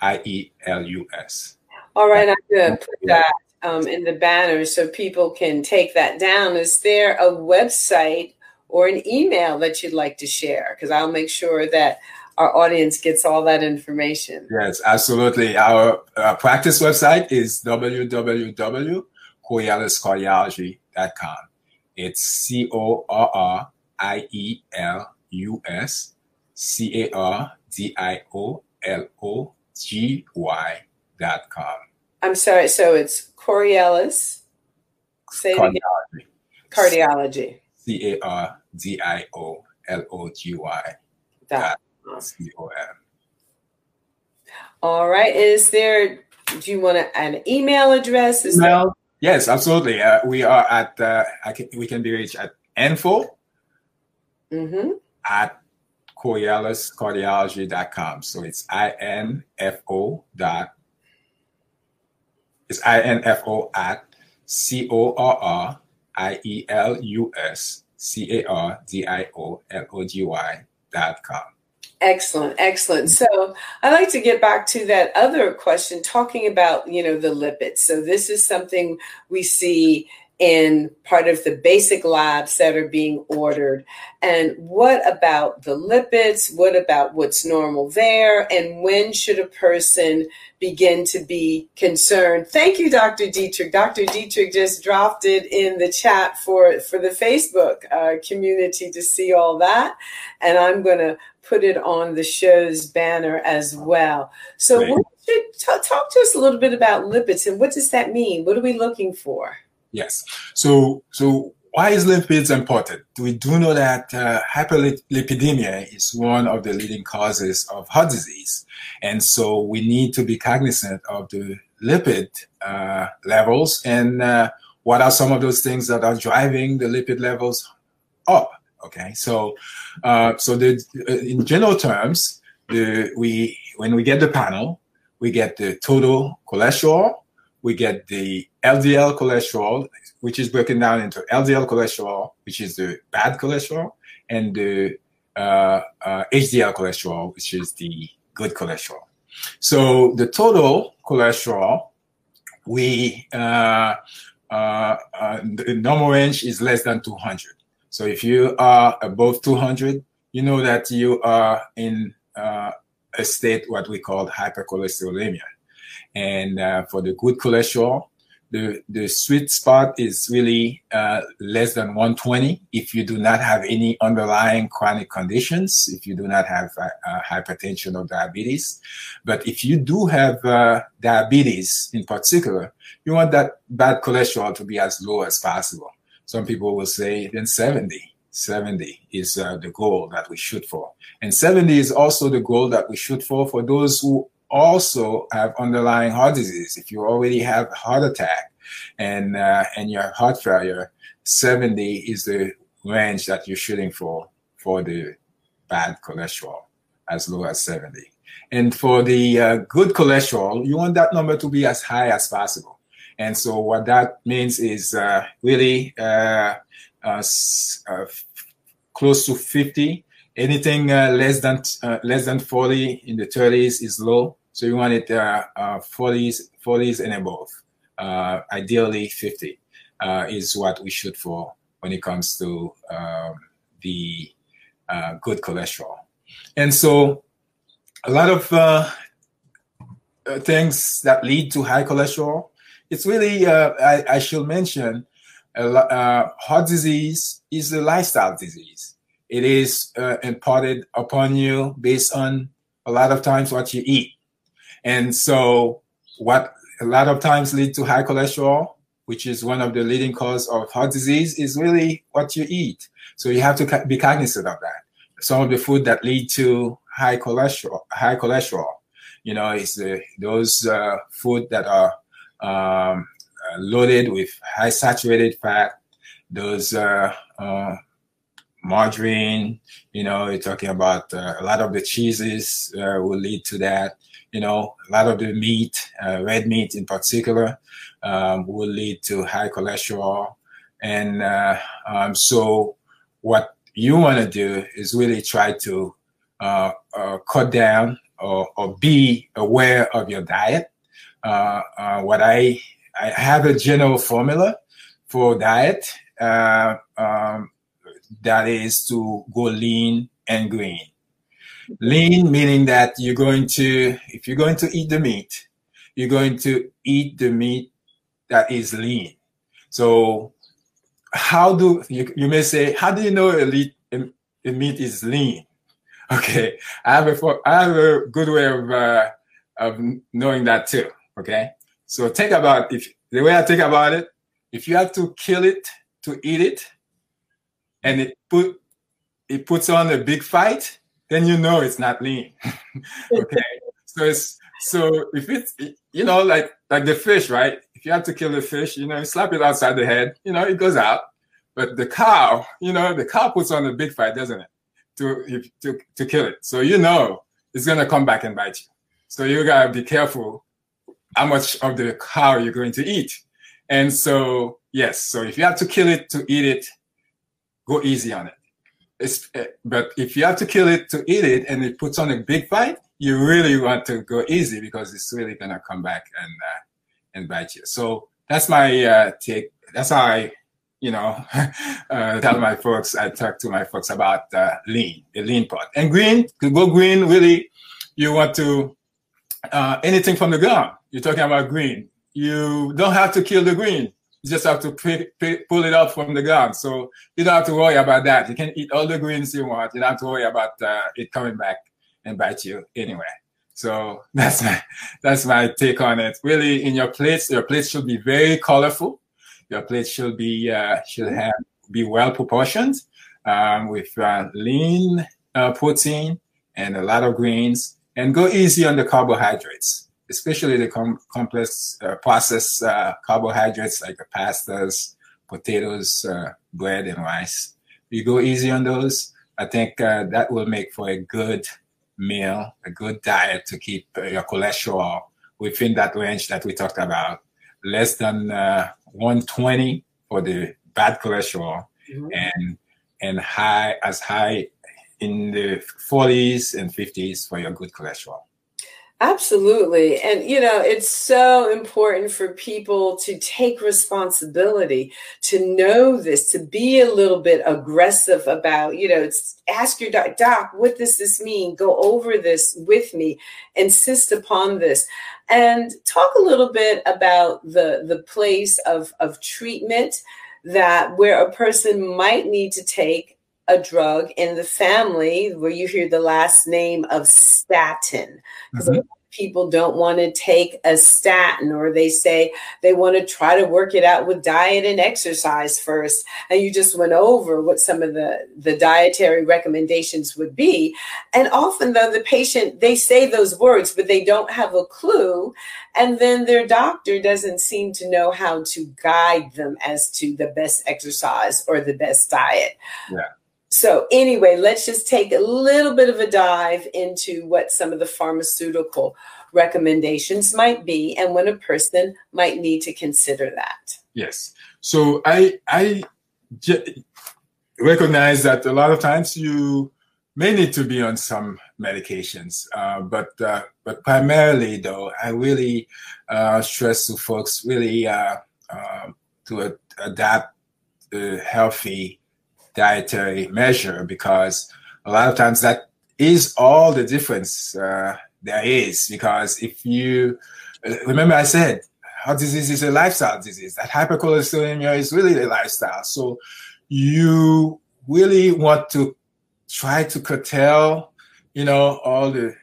I E L U S. All right, I'm going to put that um, in the banner so people can take that down. Is there a website or an email that you'd like to share? Because I'll make sure that our audience gets all that information. Yes, absolutely. Our uh, practice website is www.corrieluscardiology.com. It's C O R R I E L U S C A R D I O L O G Y dot com. I'm sorry. So it's Corrielus. Say it Cardiology. Again. Cardiology. C A R D I O L O G Y dot C O M. All right. Is there? Do you want an email address? Is email. Yes, absolutely. Uh, we are at, uh, can, we can be reached at info mm-hmm. at corrieluscardiology.com. So it's I-N-F-O dot, it's I-N-F-O at C O R R I E L U S C A R D I O L O G Y dot com. Excellent, excellent. So I'd like to get back to that other question, talking about you know the lipids. So this is something we see in part of the basic labs that are being ordered. And what about the lipids? What about what's normal there? And when should a person begin to be concerned? Thank you, Dr. Dietrich. Dr. Dietrich just dropped it in the chat for, for the Facebook uh, community to see all that. And I'm going to put it on the show's banner as well. So, right. talk to us a little bit about lipids and what does that mean? What are we looking for? Yes. So, so why is lipids important? We do know that uh, hyperlipidemia is one of the leading causes of heart disease. And so we need to be cognizant of the lipid uh, levels and uh, what are some of those things that are driving the lipid levels up. Okay. So, uh, so the, uh, in general terms, the, we, when we get the panel, we get the total cholesterol, we get the LDL cholesterol, which is broken down into LDL cholesterol, which is the bad cholesterol, and the uh, uh, HDL cholesterol, which is the good cholesterol. So the total cholesterol, we uh, uh, uh the normal range is less than 200. So if you are above 200, you know that you are in uh, a state what we call hypercholesterolemia. And uh, for the good cholesterol, the, the sweet spot is really uh, less than 120 if you do not have any underlying chronic conditions, if you do not have uh, uh, hypertension or diabetes. But if you do have uh, diabetes in particular, you want that bad cholesterol to be as low as possible. Some people will say then 70. 70 is uh, the goal that we shoot for. And 70 is also the goal that we shoot for for those who also have underlying heart disease. If you already have heart attack and uh, and you have heart failure, 70 is the range that you're shooting for for the bad cholesterol, as low as 70. And for the uh, good cholesterol, you want that number to be as high as possible. And so what that means is uh, really uh, uh, uh, close to 50 Anything uh, less than uh, less than 40 in the 30s is low. So you want it uh, 40s, 40s and above. ideally 50 is what we shoot for when it comes to um, the good cholesterol. And so a lot of uh, things that lead to high cholesterol. It's really, uh, I, I, should mention, uh, heart disease is a lifestyle disease it is uh, imparted upon you based on a lot of times what you eat. And so what a lot of times lead to high cholesterol, which is one of the leading cause of heart disease, is really what you eat. So you have to be cognizant of that. Some of the food that lead to high cholesterol, high cholesterol, you know, is the, those uh, food that are um, uh, loaded with high saturated fat, those uh, uh margarine. You know, you're talking about uh, a lot of the cheeses uh, will lead to that. You know, a lot of the meat, uh, red meat in particular, um, will lead to high cholesterol. And uh, um, so, what you want to do is really try to uh, uh, cut down or, or, be aware of your diet. what I I have a general formula for diet. Um, that is to go lean and green. Lean meaning that you're going to, if you're going to eat the meat, you're going to eat the meat that is lean. So, how do you, you may say, how do you know a, lean, a meat is lean? Okay, I have a I have a good way of uh, of knowing that too. Okay, so think about if the way I think about it, if you have to kill it to eat it, and it put it puts on a big fight, then you know it's not lean. okay. so it's so if it's you know like like the fish, right? If you have to kill the fish, you know, you slap it outside the head, you know, it goes out. But the cow, you know, the cow puts on a big fight, doesn't it? To to to kill it. So you know it's gonna come back and bite you. So you gotta be careful how much of the cow you're going to eat. And so, yes, so if you have to kill it to eat it, go easy on it. It's, eh, but if you have to kill it to eat it and it puts on a big fight, you really want to go easy because it's really gonna come back and uh, and bite you. So that's my uh, take. That's how I, you know, uh, tell my folks. I talk to my folks about uh, lean, the lean part, and green. To go green, really, you want to uh, anything from the ground. You're talking about green. You don't have to kill the green. You just have to pull it up from the ground. So you don't have to worry about that. You can eat all the greens you want. You don't have to worry about uh, it coming back and bite you anyway. So that's my that's my take on it. Really, in your plates, your plates should be very colorful. Your plates should be uh, should have be well proportioned um, with uh, lean uh, protein and a lot of greens, and go easy on the carbohydrates, especially the com- complex uh, processed uh, carbohydrates like the pastas, potatoes, uh, bread, and rice. You go easy on those. I think that will make for a good meal, a good diet to keep uh, your cholesterol within that range that we talked about, less than uh, 120 for the bad cholesterol, mm-hmm. and and high as high in the 40s and 50s for your good cholesterol. Absolutely. And, you know, it's so important for people to take responsibility, to know this, to be a little bit aggressive about, you know, ask your doc, doc, what does this mean? Go over this with me, insist upon this. And talk a little bit about the, the place of, of treatment that where a person might need to take a drug in the family where you hear the last name of statin. Mm-hmm. People don't want to take a statin, or they say they want to try to work it out with diet and exercise first. And you just went over what some of the, the dietary recommendations would be. And often, though, the patient, they say those words, but they don't have a clue. And then their doctor doesn't seem to know how to guide them as to the best exercise or the best diet. Yeah. So, anyway, let's just take a little bit of a dive into what some of the pharmaceutical recommendations might be and when a person might need to consider that. Yes. So, I, I recognize that a lot of times you may need to be on some medications, uh, but uh, but primarily though, I really uh, stress to folks really uh, uh, to adapt a healthy dietary measure because a lot of times that is all the difference uh, there is. Because if you remember, I said heart disease is a lifestyle disease. That hypercholesterolemia is really a lifestyle. So you really want to try to curtail, you know, all the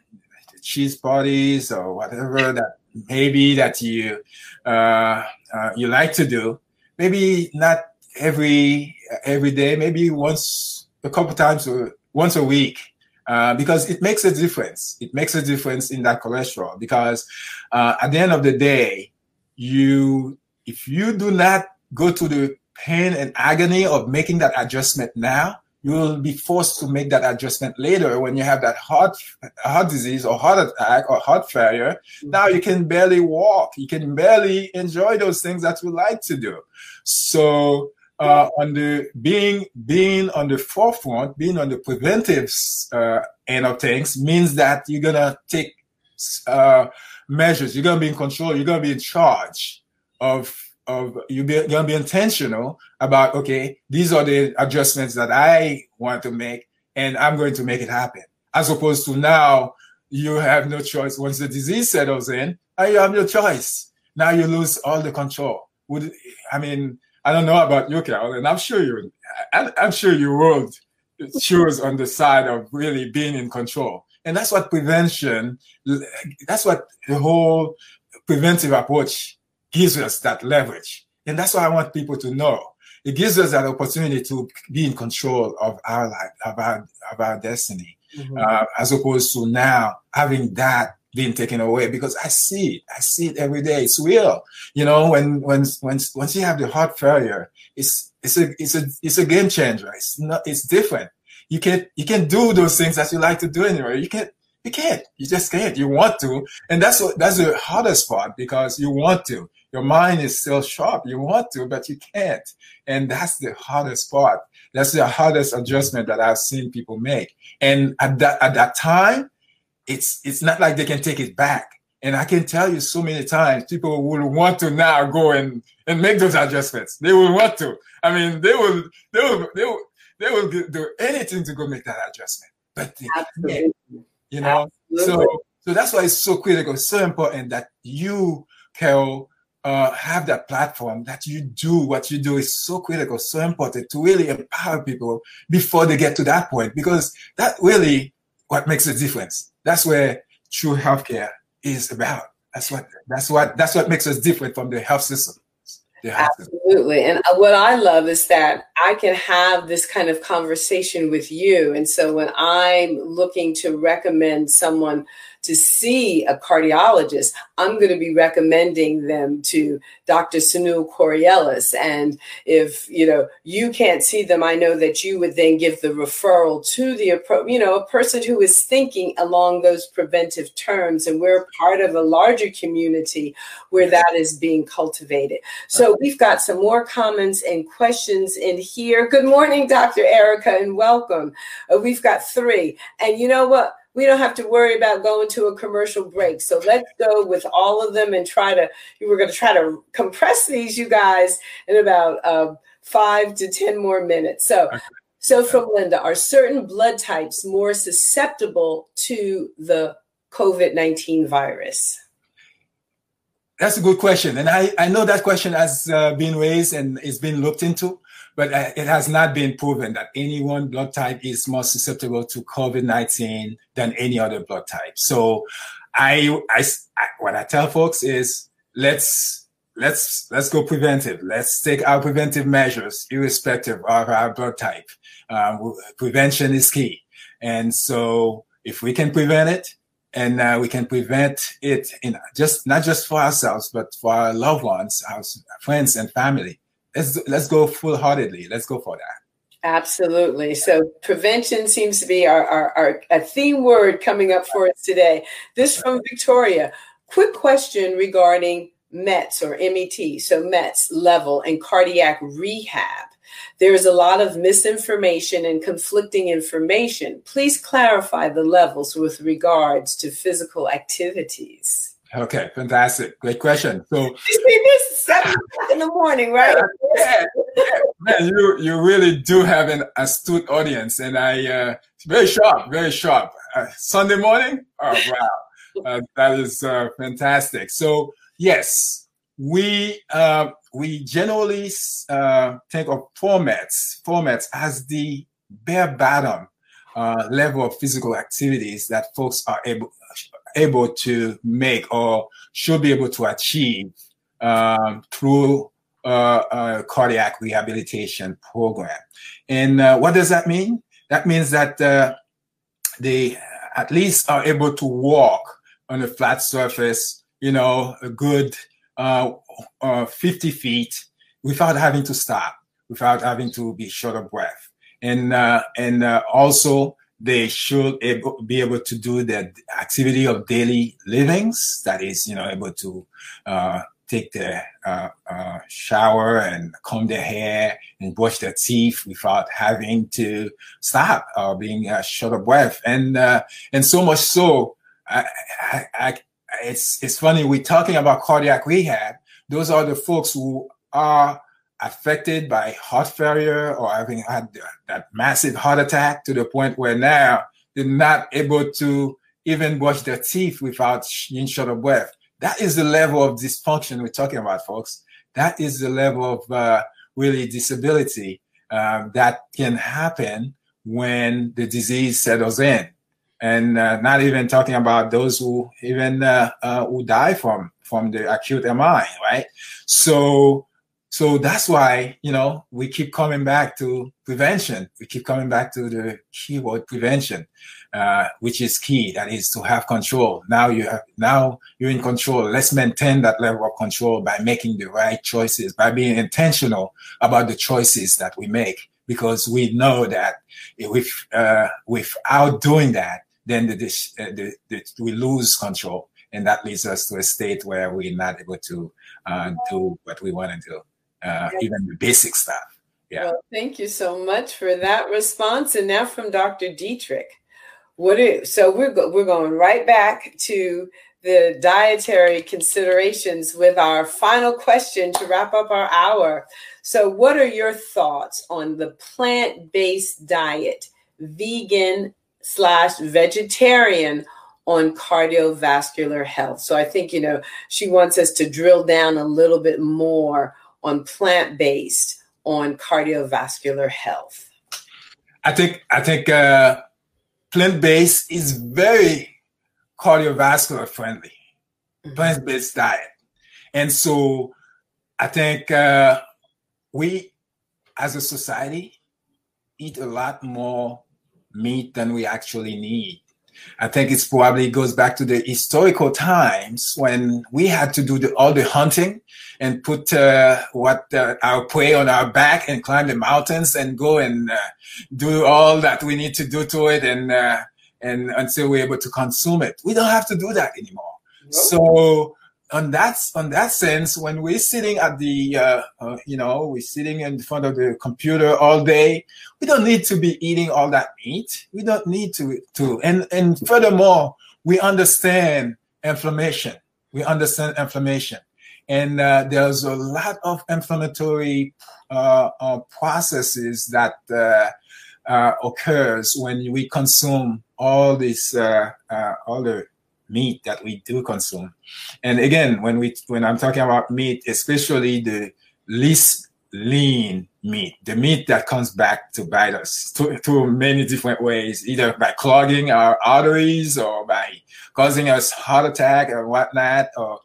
cheese parties or whatever that maybe that you uh, uh, you like to do. Maybe not every every day, maybe once a couple times or once a week. Uh, because it makes a difference. It makes a difference in that cholesterol because uh, at the end of the day, you if you do not go to the pain and agony of making that adjustment now, you will be forced to make that adjustment later when you have that heart heart disease or heart attack or heart failure. Mm-hmm. Now you can barely walk. You can barely enjoy those things that you like to do. So uh, on the being being on the forefront, being on the preventive uh, end of things means that you're gonna take uh, measures. You're gonna be in control. You're gonna be in charge of of you're gonna be intentional about okay, these are the adjustments that I want to make, and I'm going to make it happen. As opposed to now, you have no choice. Once the disease settles in, you have no choice. Now you lose all the control. Would I mean? I don't know about you, Carol, and I'm sure you, I'm sure you would choose on the side of really being in control. And that's what prevention, that's what the whole preventive approach gives us that leverage. And that's what I want people to know. It gives us that opportunity to be in control of our life, of our, of our destiny, mm-hmm. uh, as opposed to now having that being taken away because I see it. I see it every day. It's real. You know, when when when once you have the heart failure, it's it's a it's a it's a game changer. It's not it's different. You can't you can't do those things that you like to do anyway. You can't you can't. You just can't. You want to, and that's what that's the hardest part because you want to. Your mind is still sharp. You want to, but you can't. And that's the hardest part. That's the hardest adjustment that I've seen people make. And at that at that time, it's it's not like they can take it back. And I can tell you so many times, people will want to now go and, and make those adjustments. They will want to. I mean, they will, they will, they will, they will do anything to go make that adjustment. But they you know. Absolutely. So, so that's why it's so critical, so important that you, Carol, uh, have that platform that you do what you do is so critical, so important to really empower people before they get to that point, because that really what makes a difference. That's where true healthcare is about. That's what that's what that's what makes us different from the health system. Absolutely. And uh, what I love is that I can have this kind of conversation with you. And so when I'm looking to recommend someone to see a cardiologist, I'm going to be recommending them to Dr. Sanul Corrielus. And if, you know, you can't see them, I know that you would then give the referral to the, you know, a person who is thinking along those preventive terms. And we're part of a larger community where that is being cultivated. So we've got some more comments and questions in here. Good morning, Dr. Erica, and welcome. Uh, we've got three. And you know what? We don't have to worry about going to a commercial break. So let's go with all of them and try to, we're going to try to compress these, you guys, in about uh, five to 10 more minutes. So, okay. so from Linda, are certain blood types more susceptible to the COVID 19 virus? That's a good question. And I, I know that question has uh, been raised and is being looked into but uh, it has not been proven that any one blood type is more susceptible to COVID-19 than any other blood type. So I, I, I, what I tell folks is let's, let's, let's go preventive. Let's take our preventive measures irrespective of our blood type. Um, prevention is key. And so if we can prevent it, and uh, we can prevent it in just not just for ourselves but for our loved ones our friends and family let's let's go full heartedly. Let's go for that. Absolutely. So prevention seems to be our, our, our a theme word coming up for us today. This from Victoria. Quick question regarding METs or MET. So METs level and cardiac rehab. There's a lot of misinformation and conflicting information. Please clarify the levels with regards to physical activities. Okay, fantastic. Great question. So this seven o'clock in the morning, right? Yeah, yeah, man, you you really do have an astute audience, and I uh, very sharp, very sharp. Uh, Sunday morning, oh wow, uh, that is uh, fantastic. So yes, we uh, we generally uh, think of four METs formats as the bare bottom level of physical activities that folks are able able to make or should be able to achieve um, through uh, a cardiac rehabilitation program. And uh, what does that mean? That means that uh, they at least are able to walk on a flat surface, you know, a good uh, uh, 50 feet without having to stop, without having to be short of breath. And, uh, and also they should able, be able to do the activity of daily livings. That is, you know, able to uh, take the uh, uh, shower and comb their hair and brush their teeth without having to stop or being uh, short of breath. And uh, and so much so, I, I, I, it's it's funny we're talking about cardiac rehab. Those are the folks who are affected by heart failure or having had that massive heart attack to the point where now they're not able to even brush their teeth without being short of breath. That is the level of dysfunction we're talking about, folks. That is the level of uh, really disability uh, that can happen when the disease settles in. And uh, not even talking about those who even uh, uh, who die from from the acute MI, right? So so that's why, you know, we keep coming back to prevention. We keep coming back to the keyword prevention, uh, which is key. That is to have control. Now you have, now you're in control. Let's maintain that level of control by making the right choices, by being intentional about the choices that we make, because we know that if, uh, without doing that, then the, uh, the, the, we lose control and that leads us to a state where we're not able to uh, do what we want to do, uh, even the basic stuff. Yeah. Well, thank you so much for that response. And now from Dr. Dietrich, what is so we're go, we're going right back to the dietary considerations with our final question to wrap up our hour. So, what are your thoughts on the plant based diet, vegan slash vegetarian? on cardiovascular health. So I think, you know, she wants us to drill down a little bit more on plant based on cardiovascular health. I think, I think, uh, plant based is very cardiovascular friendly, mm-hmm. plant based diet. And so I think uh, we as a society eat a lot more meat than we actually need. I think it's probably goes back to the historical times when we had to do the, all the hunting and put uh, what uh, our prey on our back and climb the mountains and go and uh, do all that we need to do to it and uh, and until we're able to consume it. We don't have to do that anymore. Nope. So on that on that sense, when we're sitting at the uh, uh, you know we're sitting in front of the computer all day, we don't need to be eating all that meat. We don't need to to and and furthermore, we understand inflammation. We understand inflammation, and uh, there's a lot of inflammatory uh, uh, processes that uh, occurs when we consume all this all the meat that we do consume. And again, when we when I'm talking about meat, especially the least lean meat, the meat that comes back to bite us through many different ways, either by clogging our arteries or by causing us heart attack or whatnot. Or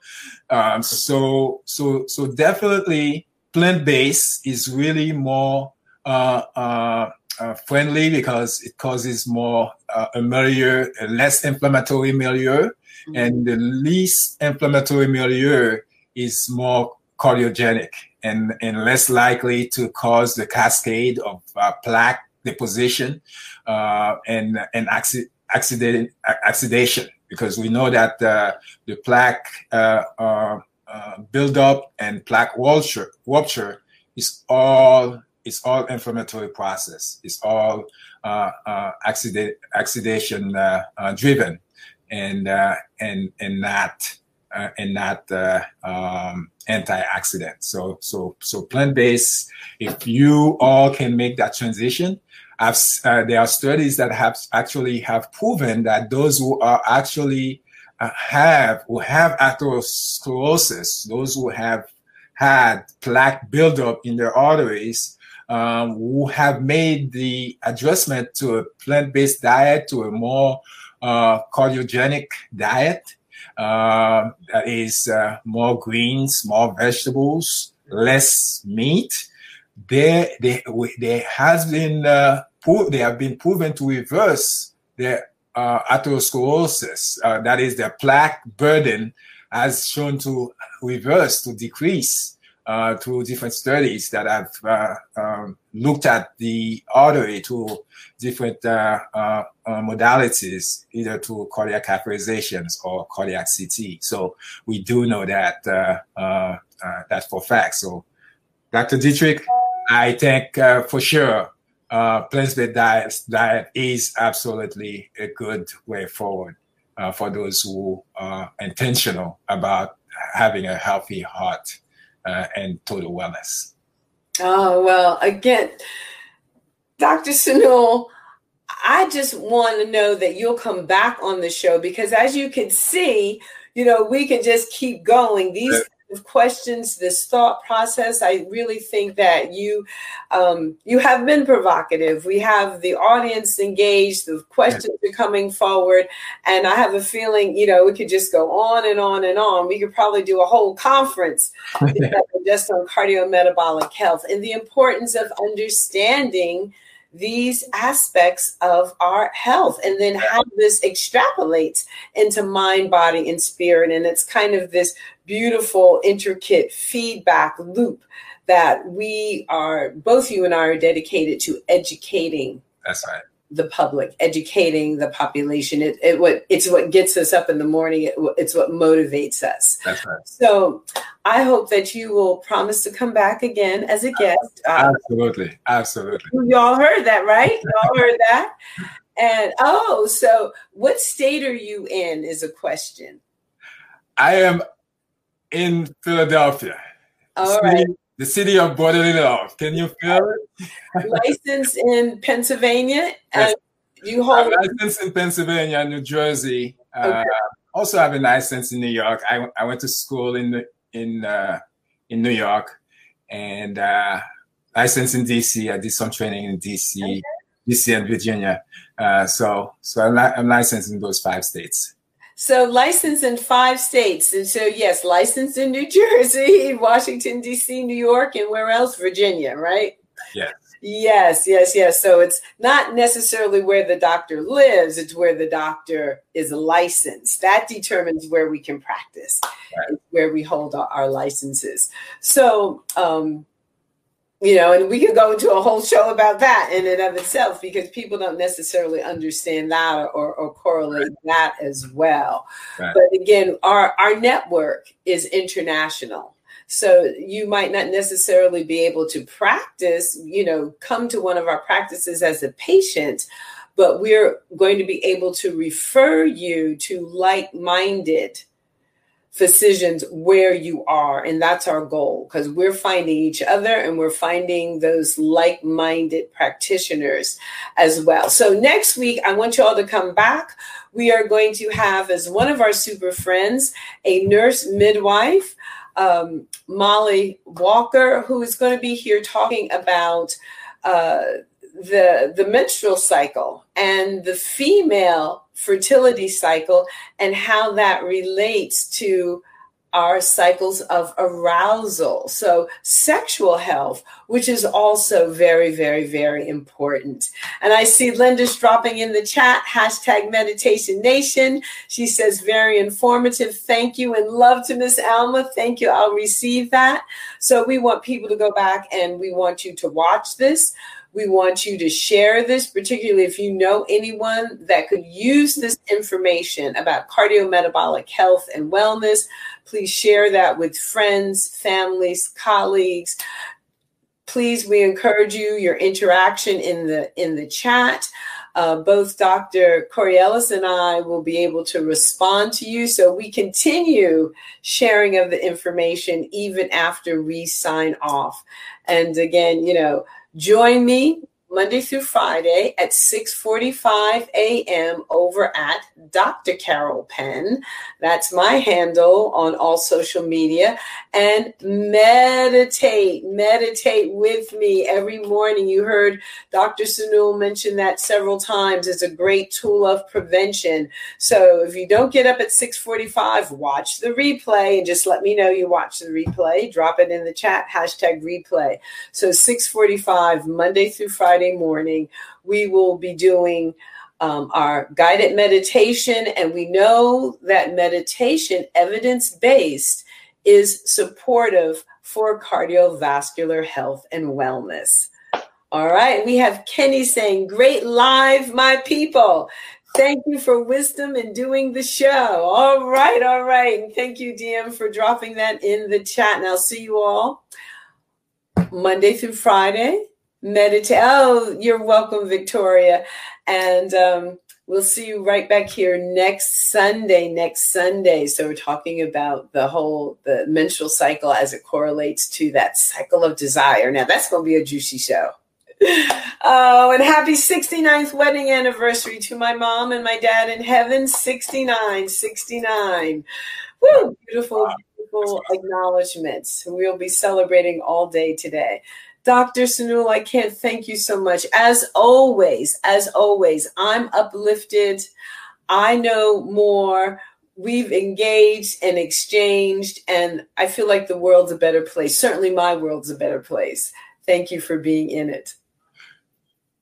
um, so so so definitely plant based is really more uh, uh, uh, friendly because it causes more uh, a milieu, a less inflammatory milieu, mm-hmm. and the least inflammatory milieu is more cardiogenic and, and less likely to cause the cascade of uh, plaque deposition uh, and and accident, accident oxidation because we know that uh, the plaque uh, uh, buildup and plaque rupture, rupture is all it's all inflammatory process. It's all uh, uh, accident, oxidation uh, uh driven, and uh, and and not uh, and not um, antioxidant. So so so plant based. If you all can make that transition, there are studies that have actually have proven that those who are actually have who have atherosclerosis, those who have had plaque buildup in their arteries um, who have made the adjustment to a plant-based diet to a more uh, cardiogenic diet uh, that is uh, more greens, more vegetables, less meat. There, there, there has been uh, pro- they have been proven to reverse their uh, atherosclerosis. Uh, that is, their plaque burden has shown to reverse to decrease uh, through different studies that have uh, um, looked at the artery to different uh, uh, uh modalities, either to cardiac catheterizations or cardiac CT. So we do know that uh, that's for fact. So, Dr. Dietrich, I think for sure plant-based diet, diet is absolutely a good way forward for those who are intentional about having a healthy heart uh, and total wellness. Oh, well, again, Dr. Sanul, I just want to know that you'll come back on the show because as you can see, you know, we can just keep going. These questions, this thought process. I really think that you um, you have been provocative. We have the audience engaged. The questions are coming forward, and I have a feeling you know we could just go on and on and on. We could probably do a whole conference just on cardiometabolic health and the importance of understanding these aspects of our health and then how this extrapolates into mind, body, and spirit. And it's kind of this beautiful, intricate feedback loop that we are, both you and I are dedicated to educating. That's right. the public, educating the population. It, it what it's what gets us up in the morning. It, it's what motivates us. That's right. So I hope that you will promise to come back again as a guest. Uh, absolutely, absolutely. Y'all heard that, right? Y'all heard that. And oh, so what state are you in? Is a question. I am in Philadelphia. All city, right. The city of love. Can you feel it? Licensed in Pennsylvania. And you hold I'm licensed in Pennsylvania, New Jersey. Uh, Okay. also have a license in New York. I, I went to school in the, in uh, in New York, and uh, licensed in DC. I did some training in DC, DC and Virginia. Uh, so so I'm, li- I'm licensed in those five states. So licensed in five states. And so yes, licensed in New Jersey, Washington, DC, New York, and where else? Virginia, right? Yes. Yes, yes, yes. So it's not necessarily where the doctor lives, it's where the doctor is licensed. That determines where we can practice, Right. Where we hold our, our licenses. So, um, you know, and we could go into a whole show about that in and of itself because people don't necessarily understand that or, or, or correlate that as well. Right. But again, our, our network is international. So you might not necessarily be able to practice, you know, come to one of our practices as a patient, but we're going to be able to refer you to like minded physicians where you are. And that's our goal because we're finding each other and we're finding those like minded practitioners as well. So next week, I want you all to come back. We are going to have, as one of our super friends, a nurse midwife um, Molly Walker, who is going to be here talking about uh, the the menstrual cycle and the female fertility cycle and how that relates to our cycles of arousal. So, sexual health, which is also very, very, very important. And I see Linda's dropping in the chat hashtag meditation nation. She says, very informative. Thank you. And love to Miss Alma. Thank you. I'll receive that. So, we want people to go back and we want you to watch this. We want you to share this, particularly if you know anyone that could use this information about cardiometabolic health and wellness. Please share that with friends, families, colleagues. Please, we encourage you your interaction in the in the chat. Uh, both Dr. Corrielus and I will be able to respond to you. So we continue sharing of the information even after we sign off. And again, you know, join me Monday through Friday at 6:45 a.m. over at Dr. Carol Penn. That's my handle on all social media. And meditate, meditate with me every morning. You heard Dr. Sanul mention that several times. It's a great tool of prevention. So if you don't get up at 6:45, watch the replay and just let me know you watch the replay. Drop it in the chat, hashtag replay. So 6:45 Monday through Friday morning, we will be doing um, our guided meditation, and we know that meditation, evidence based, is supportive for cardiovascular health and wellness. All right, we have Kenny saying, Great live, my people. Thank you for wisdom in doing the show. All right, all right. And thank you, DM, for dropping that in the chat. And I'll see you all Monday through Friday. Meditate. Oh, you're welcome, Victoria. And um, we'll see you right back here next Sunday. Next Sunday. So we're talking about the whole the menstrual cycle as it correlates to that cycle of desire. Now that's going to be a juicy show. Oh, and happy 69th wedding anniversary to my mom and my dad in heaven. 69, 69. Woo, beautiful, beautiful acknowledgments. We'll be celebrating all day today. Dr. Sanul, I can't thank you so much. As always, as always, I'm uplifted. I know more. We've engaged and exchanged, and I feel like the world's a better place. Certainly, my world's a better place. Thank you for being in it.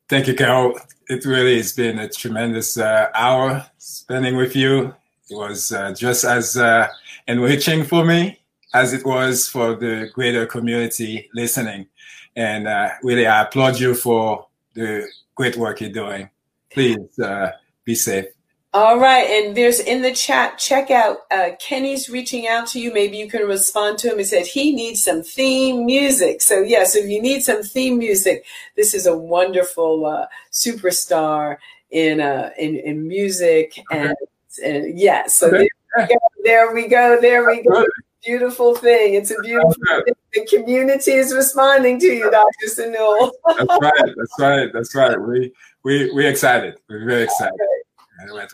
Thank you, Carol. It really has been a tremendous uh, hour spending with you. It was uh, just as uh, enriching for me as it was for the greater community listening. And uh, really, I applaud you for the great work you're doing. please uh, be safe. All right, and there's in the chat. Check out uh, Kenny's reaching out to you. Maybe you can respond to him. He said he needs some theme music. So yes, if you need some theme music, this is a wonderful uh, superstar in uh, in in music and, and yes. So okay. there, we go, there we go. There we go. Beautiful thing. It's a beautiful thing. The community is responding to you, Dr. Sanul. that's right. That's right. That's right. We we we're excited. We're very excited.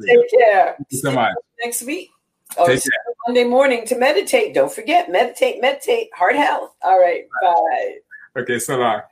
Take care. Thank you so much. Next week. Oh, Monday morning to meditate. Don't forget, meditate, meditate, heart health. All right. Bye. Okay, so long.